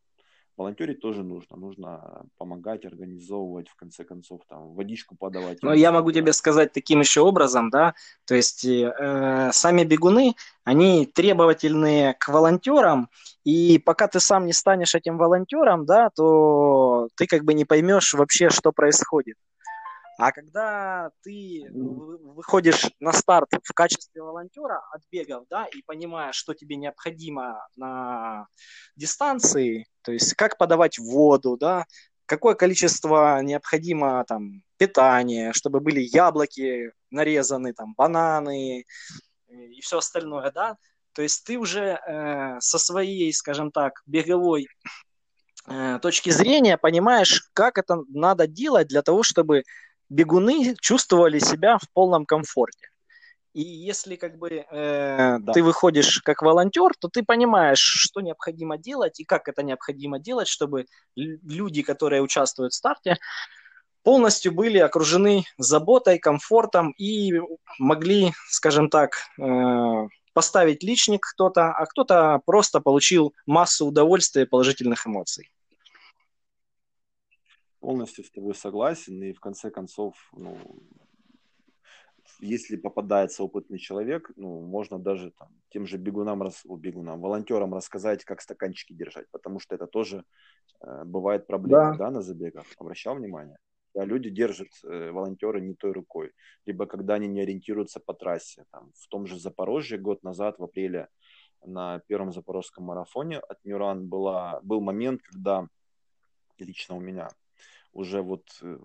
волонтерить тоже нужно. Нужно помогать, организовывать, в конце концов, там, водичку подавать. Но я могу тебе сказать таким еще образом, да, то есть э, сами бегуны, они требовательные к волонтерам, и пока ты сам не станешь этим волонтером, да, то ты как бы не поймешь вообще, что происходит. А когда ты выходишь на старт в качестве волонтера от бегов, да, и понимаешь, что тебе необходимо на дистанции, то есть как подавать воду, да, какое количество необходимо там питания, чтобы были яблоки нарезаны, там бананы и все остальное, да, то есть ты уже э, со своей, скажем так, беговой э, точки зрения понимаешь, как это надо делать для того, чтобы бегуны чувствовали себя в полном комфорте. И если как бы э, да. ты выходишь как волонтер, то ты понимаешь, что необходимо делать и как это необходимо делать, чтобы люди, которые участвуют в старте, полностью были окружены заботой, комфортом и могли, скажем так, э, поставить личник кто-то, а кто-то просто получил массу удовольствия и положительных эмоций. Полностью с тобой согласен, и в конце концов, ну, если попадается опытный человек, ну, можно даже там, тем же бегунам, бегунам, волонтерам рассказать, как стаканчики держать, потому что это тоже э, бывает проблема, да. да, на забегах. Обращал внимание? Да, люди держат, э, волонтеры, не той рукой. Либо когда они не ориентируются по трассе. Там, в том же Запорожье год назад, в апреле, на первом запорожском марафоне от Нюран была, был момент, когда лично у меня уже вот э,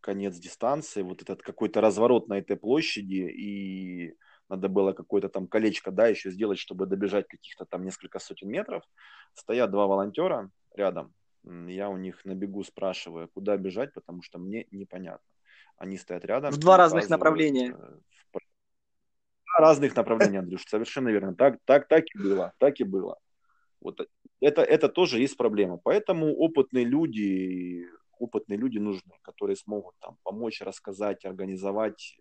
конец дистанции, вот этот какой-то разворот на этой площади, и надо было какое-то там колечко, да, еще сделать, чтобы добежать каких-то там несколько сотен метров. Стоят два волонтера рядом, я у них на бегу спрашиваю, куда бежать, потому что мне непонятно. Они стоят рядом. В два разных направления. Э, в два разных направления, Андрюш, совершенно верно. Так, так, так и было, так и было. Вот это, это тоже есть проблема. Поэтому опытные люди, опытные люди нужны, которые смогут там помочь, рассказать, организовать.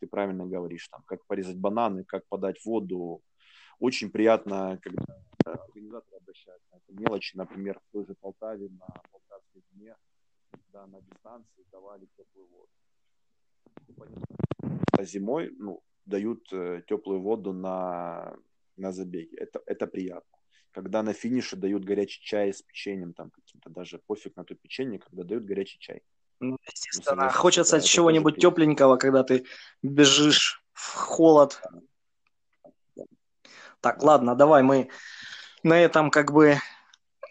Ты правильно говоришь, там, как порезать бананы, как подать воду. Очень приятно, когда организаторы обращаются на эти мелочи. Например, в той же Полтаве на Полтавской дне, да, на дистанции давали теплую воду. А зимой ну, дают э, теплую воду на, на забеге. Это, это приятно. Когда на финише дают горячий чай с печеньем, там каким-то даже пофиг на то печенье, когда дают горячий чай. Ну, естественно, ну, хочется чего-нибудь тепленького, когда ты бежишь в холод. Так, ладно, давай мы на этом как бы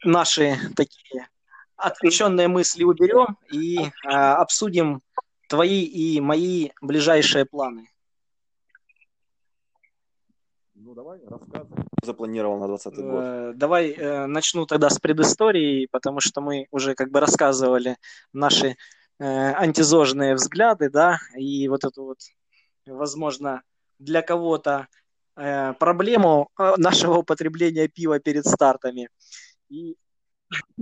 наши такие отвлеченные мысли уберем и э, обсудим твои и мои ближайшие планы. Ну давай, рассказывай. Запланировал на 20 год. Э, давай э, начну тогда с предыстории, потому что мы уже как бы рассказывали наши э, антизожные взгляды, да, и вот эту вот, возможно, для кого-то Э, проблему нашего употребления пива перед стартами. И...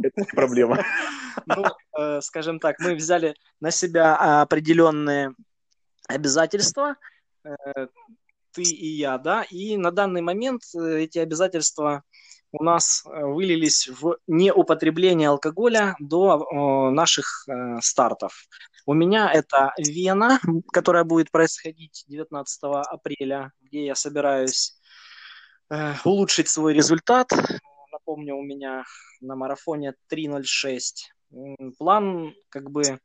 Это проблема. Ну, э, скажем так, мы взяли на себя определенные обязательства, ты и я, да, и на данный момент эти обязательства у нас вылились в неупотребление алкоголя до наших стартов. У меня это Вена, которая будет происходить 19 апреля, где я собираюсь э, улучшить свой результат. Напомню, у меня на марафоне 3.06. План как бы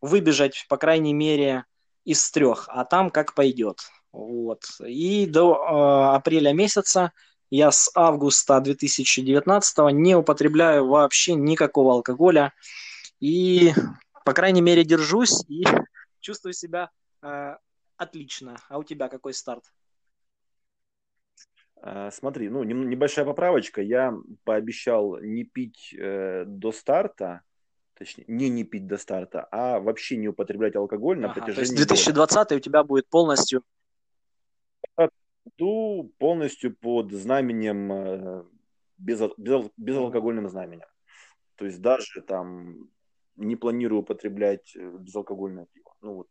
выбежать, по крайней мере, из трех, а там как пойдет. Вот. И до э, апреля месяца я с августа 2019 не употребляю вообще никакого алкоголя. И по крайней мере, держусь и чувствую себя э, отлично. А у тебя какой старт? Э, смотри, ну небольшая поправочка. Я пообещал не пить э, до старта, точнее, не не пить до старта, а вообще не употреблять алкоголь на ага, протяжении. То есть 2020 года. у тебя будет полностью. Иду полностью под знаменем э, без, без, безалкогольным знаменем. То есть даже там не планирую употреблять э, безалкогольное пиво. Ну вот.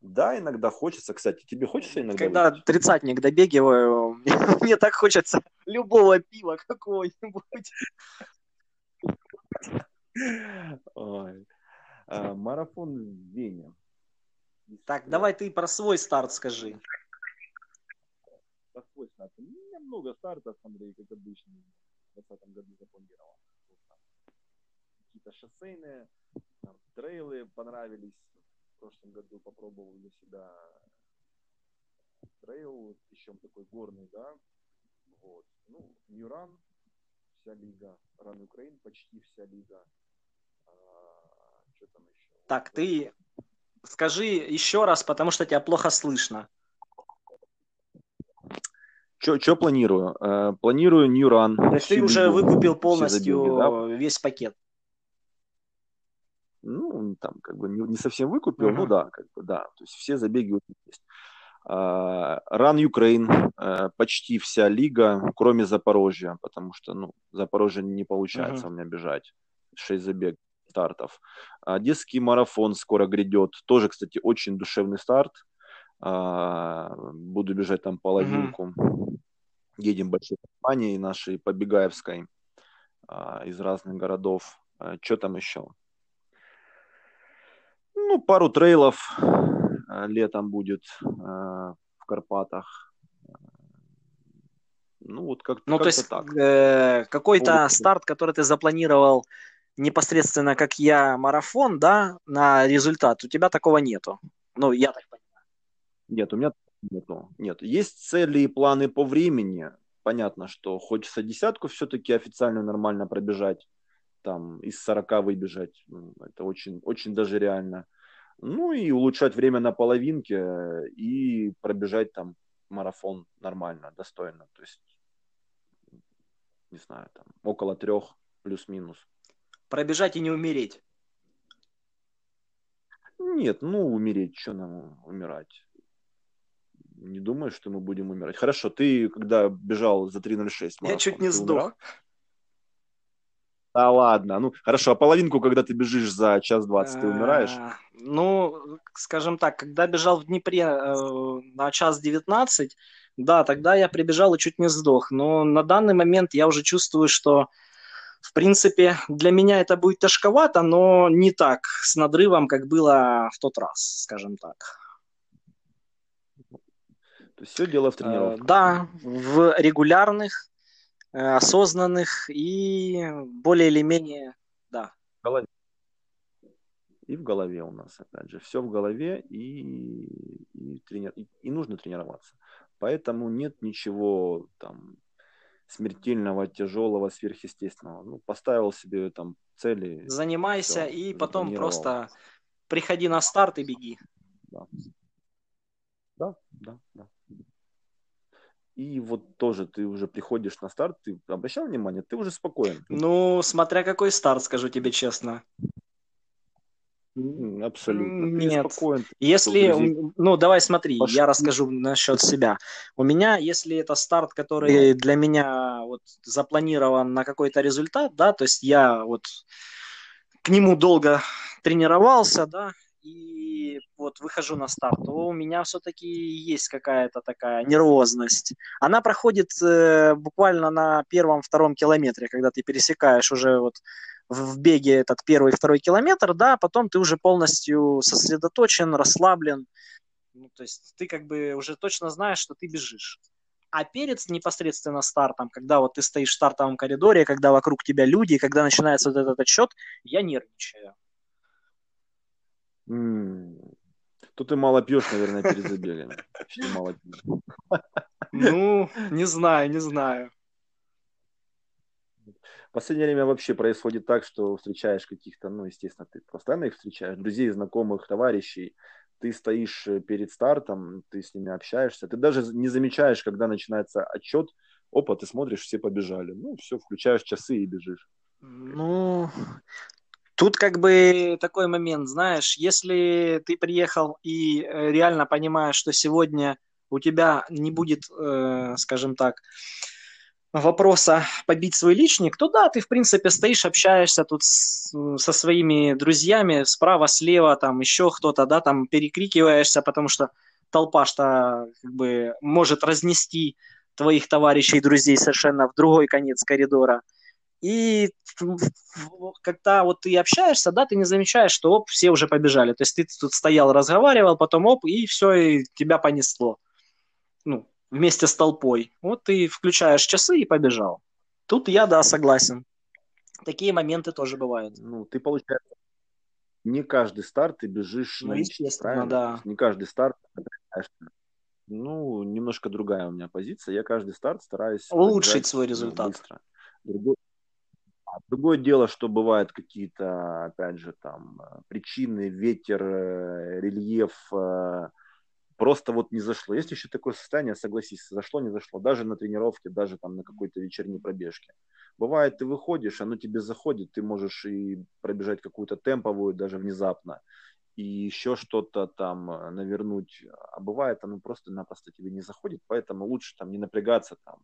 Да, иногда хочется, кстати, тебе хочется иногда? Когда выпить? тридцатник добегиваю, мне так хочется любого пива какого-нибудь. Ой. А, марафон в Вене. Так, давай ты про свой старт скажи. Про свой старт. У меня много стартов, Андрей, как обычно, в 2020 году запланировал. Какие-то шоссейные, там, трейлы понравились. В прошлом году попробовал для себя трейл, еще такой горный, да. Вот. Ну, Ньюран, вся лига. Ран Украин, почти вся лига. А, что там еще? Так, ты скажи еще раз, потому что тебя плохо слышно. Что планирую? Э, планирую New Run. То есть ты уже выкупил полностью забеги, да? весь пакет? ну, там, как бы не, не совсем выкупил, uh-huh. ну да, как бы, да, то есть все забеги есть. Ран Юкрейн, почти вся лига, кроме Запорожья, потому что, ну, Запорожье не получается uh-huh. у меня бежать. Шесть забег стартов. Одесский марафон скоро грядет. Тоже, кстати, очень душевный старт. Буду бежать там половинку. Uh-huh. Едем большой компанией нашей по Бегаевской из разных городов. Что там еще? Ну, пару трейлов летом будет в Карпатах. Ну, вот как-то, ну, как то есть, так. Э, какой-то старт, который ты запланировал непосредственно, как я, марафон, да, на результат, у тебя такого нету. Ну, я так понимаю. Нет, у меня нету. Нет. Есть цели и планы по времени. Понятно, что хочется десятку все-таки официально нормально пробежать, там, из 40 выбежать. Это очень, очень даже реально. Ну и улучшать время на половинке и пробежать там марафон нормально, достойно. То есть, не знаю, там около трех плюс-минус. Пробежать и не умереть. Нет, ну умереть, что нам умирать? Не думаю, что мы будем умирать. Хорошо, ты когда бежал за 3.06 марафон, Я чуть не сдох. Умирал? Да ладно, ну хорошо, а половинку, когда ты бежишь за час двадцать, ты умираешь? А, ну, скажем так, когда бежал в Днепре э, на час девятнадцать, да, тогда я прибежал и чуть не сдох. Но на данный момент я уже чувствую, что в принципе, для меня это будет тяжковато, но не так с надрывом, как было в тот раз, скажем так. То есть все дело в тренировках? Э, да, в регулярных Э, осознанных и более или менее, да. В голове. И в голове у нас, опять же, все в голове, и, и, тренер, и, и нужно тренироваться. Поэтому нет ничего там смертельного, тяжелого, сверхъестественного. Ну, поставил себе там цели. Занимайся все, и потом просто приходи на старт и беги. Да, да, да. да. И вот тоже ты уже приходишь на старт, ты обращал внимание, ты уже спокоен. Ну, смотря какой старт, скажу тебе честно. Абсолютно. Нет. Спокоен. Если, ну, давай смотри, Пошли. я расскажу насчет себя. У меня, если это старт, который для меня вот запланирован на какой-то результат, да, то есть я вот к нему долго тренировался, да, и вот выхожу на старт, то у меня все-таки есть какая-то такая нервозность. Она проходит э, буквально на первом-втором километре, когда ты пересекаешь уже вот в беге этот первый-второй километр, да, потом ты уже полностью сосредоточен, расслаблен, ну, то есть ты как бы уже точно знаешь, что ты бежишь. А перед непосредственно стартом, когда вот ты стоишь в стартовом коридоре, когда вокруг тебя люди, когда начинается вот этот отсчет, я нервничаю. Тут ты мало пьешь, наверное, перед забегами. мало Ну, не знаю, не знаю. В последнее время вообще происходит так, что встречаешь каких-то, ну, естественно, ты постоянно их встречаешь, друзей, знакомых, товарищей, ты стоишь э, перед стартом, ты с ними общаешься, ты даже не замечаешь, когда начинается отчет, опа, ты смотришь, все побежали. Ну, все, включаешь часы и бежишь. Ну, Тут как бы такой момент, знаешь, если ты приехал и э, реально понимаешь, что сегодня у тебя не будет, э, скажем так, вопроса побить свой личник, то да, ты, в принципе, стоишь, общаешься тут с, со своими друзьями справа, слева, там еще кто-то, да, там перекрикиваешься, потому что толпа что как бы может разнести твоих товарищей друзей совершенно в другой конец коридора. И когда вот ты общаешься, да, ты не замечаешь, что оп, все уже побежали. То есть ты тут стоял, разговаривал, потом оп, и все, и тебя понесло. Ну, вместе с толпой. Вот ты включаешь часы и побежал. Тут я, да, согласен. Такие моменты тоже бывают. Ну, ты, получается, не каждый старт ты бежишь ну, на естественно, да. Не каждый старт ну, немножко другая у меня позиция. Я каждый старт стараюсь улучшить свой результат. Быстро. Другой, Другое дело, что бывают какие-то, опять же, там э, причины, ветер, э, рельеф, э, просто вот не зашло. Есть еще такое состояние, согласись, зашло, не зашло, даже на тренировке, даже там на какой-то вечерней пробежке. Бывает, ты выходишь, оно тебе заходит, ты можешь и пробежать какую-то темповую даже внезапно, и еще что-то там навернуть. А бывает, оно просто-напросто тебе не заходит, поэтому лучше там не напрягаться там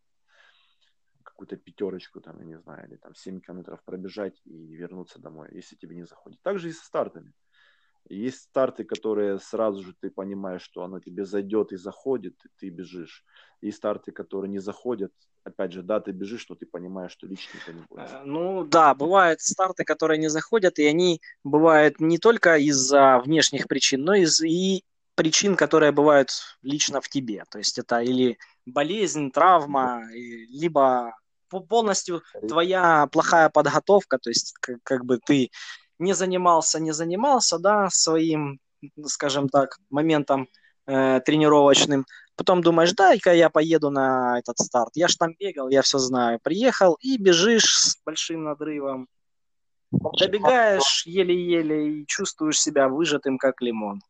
какую-то пятерочку, там, я не знаю, или там 7 километров пробежать и вернуться домой, если тебе не заходит. Также и со стартами. Есть старты, которые сразу же ты понимаешь, что оно тебе зайдет и заходит, и ты бежишь. И старты, которые не заходят, опять же, да, ты бежишь, но ты понимаешь, что личника не будет. Э, ну да, бывают старты, которые не заходят, и они бывают не только из-за внешних причин, но из- и причин, которые бывают лично в тебе. То есть это или болезнь, травма, либо полностью твоя плохая подготовка, то есть как, как бы ты не занимался, не занимался, да, своим, скажем так, моментом э, тренировочным. Потом думаешь, дай-ка я поеду на этот старт. Я ж там бегал, я все знаю. Приехал и бежишь с большим надрывом. Добегаешь еле-еле и чувствуешь себя выжатым, как лимон.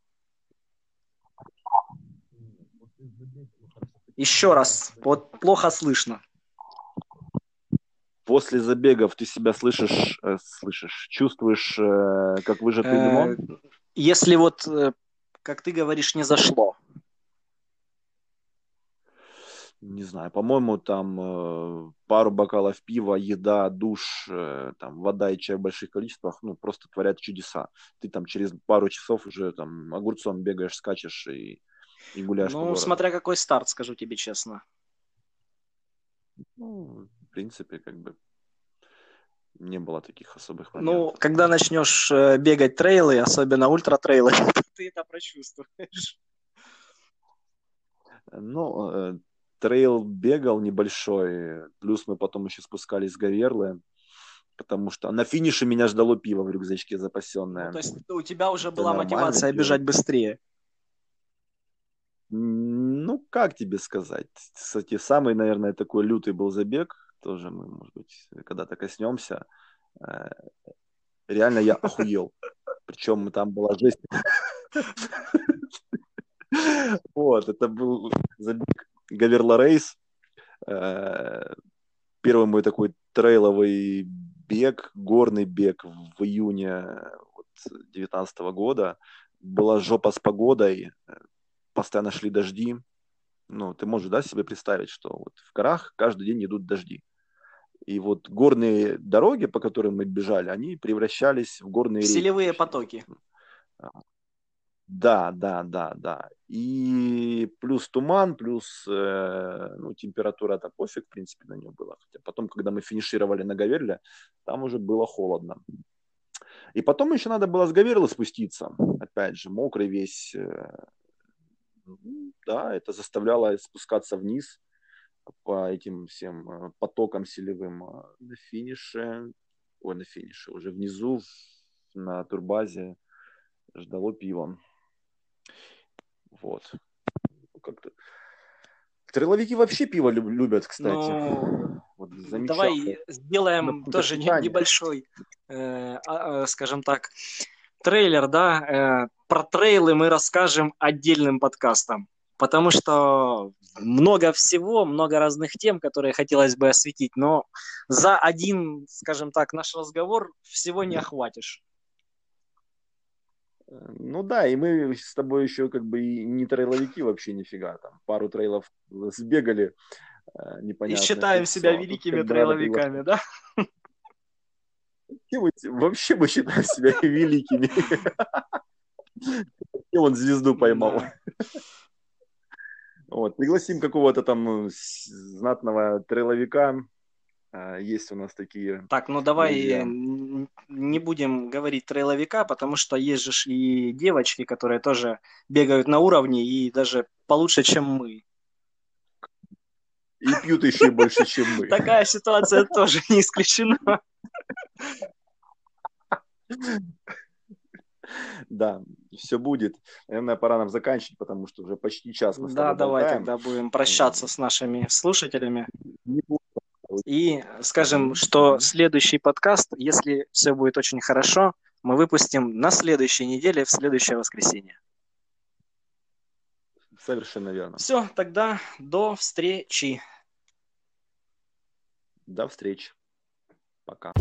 Еще раз, вот плохо слышно после забегов ты себя слышишь, э, слышишь, чувствуешь, э, как выжатый э, лимон? Если вот, как ты говоришь, не зашло. Не знаю, по-моему, там пару бокалов пива, еда, душ, там вода и чай в больших количествах, ну, просто творят чудеса. Ты там через пару часов уже там огурцом бегаешь, скачешь и, и гуляешь Ну, смотря какой старт, скажу тебе честно. Ну, принципе, как бы не было таких особых моментов. Ну, когда начнешь э, бегать трейлы, особенно ультра-трейлы, ты это прочувствуешь. Ну, э, трейл бегал небольшой, плюс мы потом еще спускались с Гаверлы, потому что на финише меня ждало пиво в рюкзачке запасенное. Ну, то есть у тебя уже была мотивация бежать быстрее? Ну, как тебе сказать? Кстати, самый, наверное, такой лютый был забег. Тоже мы, может быть, когда-то коснемся. Э, реально я охуел. Причем там была жесть. Вот, это был забег Гаверла Рейс. Э, первый мой такой трейловый бег, горный бег в июне 2019 года. Была жопа с погодой постоянно шли дожди. Ну, ты можешь, да, себе представить, что вот в горах каждый день идут дожди. И вот горные дороги, по которым мы бежали, они превращались в горные реки. Селевые потоки. Да, да, да, да. И плюс туман, плюс э, ну, температура, это пофиг, в принципе, на нее было. Хотя потом, когда мы финишировали на Гаверле, там уже было холодно. И потом еще надо было с Гаверлы спуститься. Опять же, мокрый весь, э, да, это заставляло спускаться вниз по этим всем э, потокам селевым а на финише, ой, на финише, уже внизу на турбазе ждало пиво. Вот. Как-то Трейловики вообще пиво любят, кстати. Ну, вот, давай сделаем ну, тоже небольшой, э, а, а, скажем так, трейлер, да, э, про трейлы мы расскажем отдельным подкастом, потому что много всего, много разных тем, которые хотелось бы осветить, но за один, скажем так, наш разговор всего не охватишь. Ну да, и мы с тобой еще как бы и не трейловики вообще нифига, там пару трейлов сбегали, э, непонятно. И считаем себя великими трейловиками, да? Вообще мы считаем себя великими. И он звезду поймал. Вот, пригласим какого-то там э, знатного трейловика. А, есть у нас такие. Так, ну давай друзья. не будем говорить трейловика, потому что есть же и девочки, которые тоже бегают на уровне и даже получше, чем мы. И пьют еще больше, чем мы. Такая ситуация тоже не исключена. Да, все будет. Наверное, пора нам заканчивать, потому что уже почти час мы Да, давай болтаем. тогда будем прощаться с нашими слушателями. И скажем, что следующий подкаст, если все будет очень хорошо, мы выпустим на следующей неделе, в следующее воскресенье. Совершенно верно. Все, тогда до встречи. До встречи. Пока.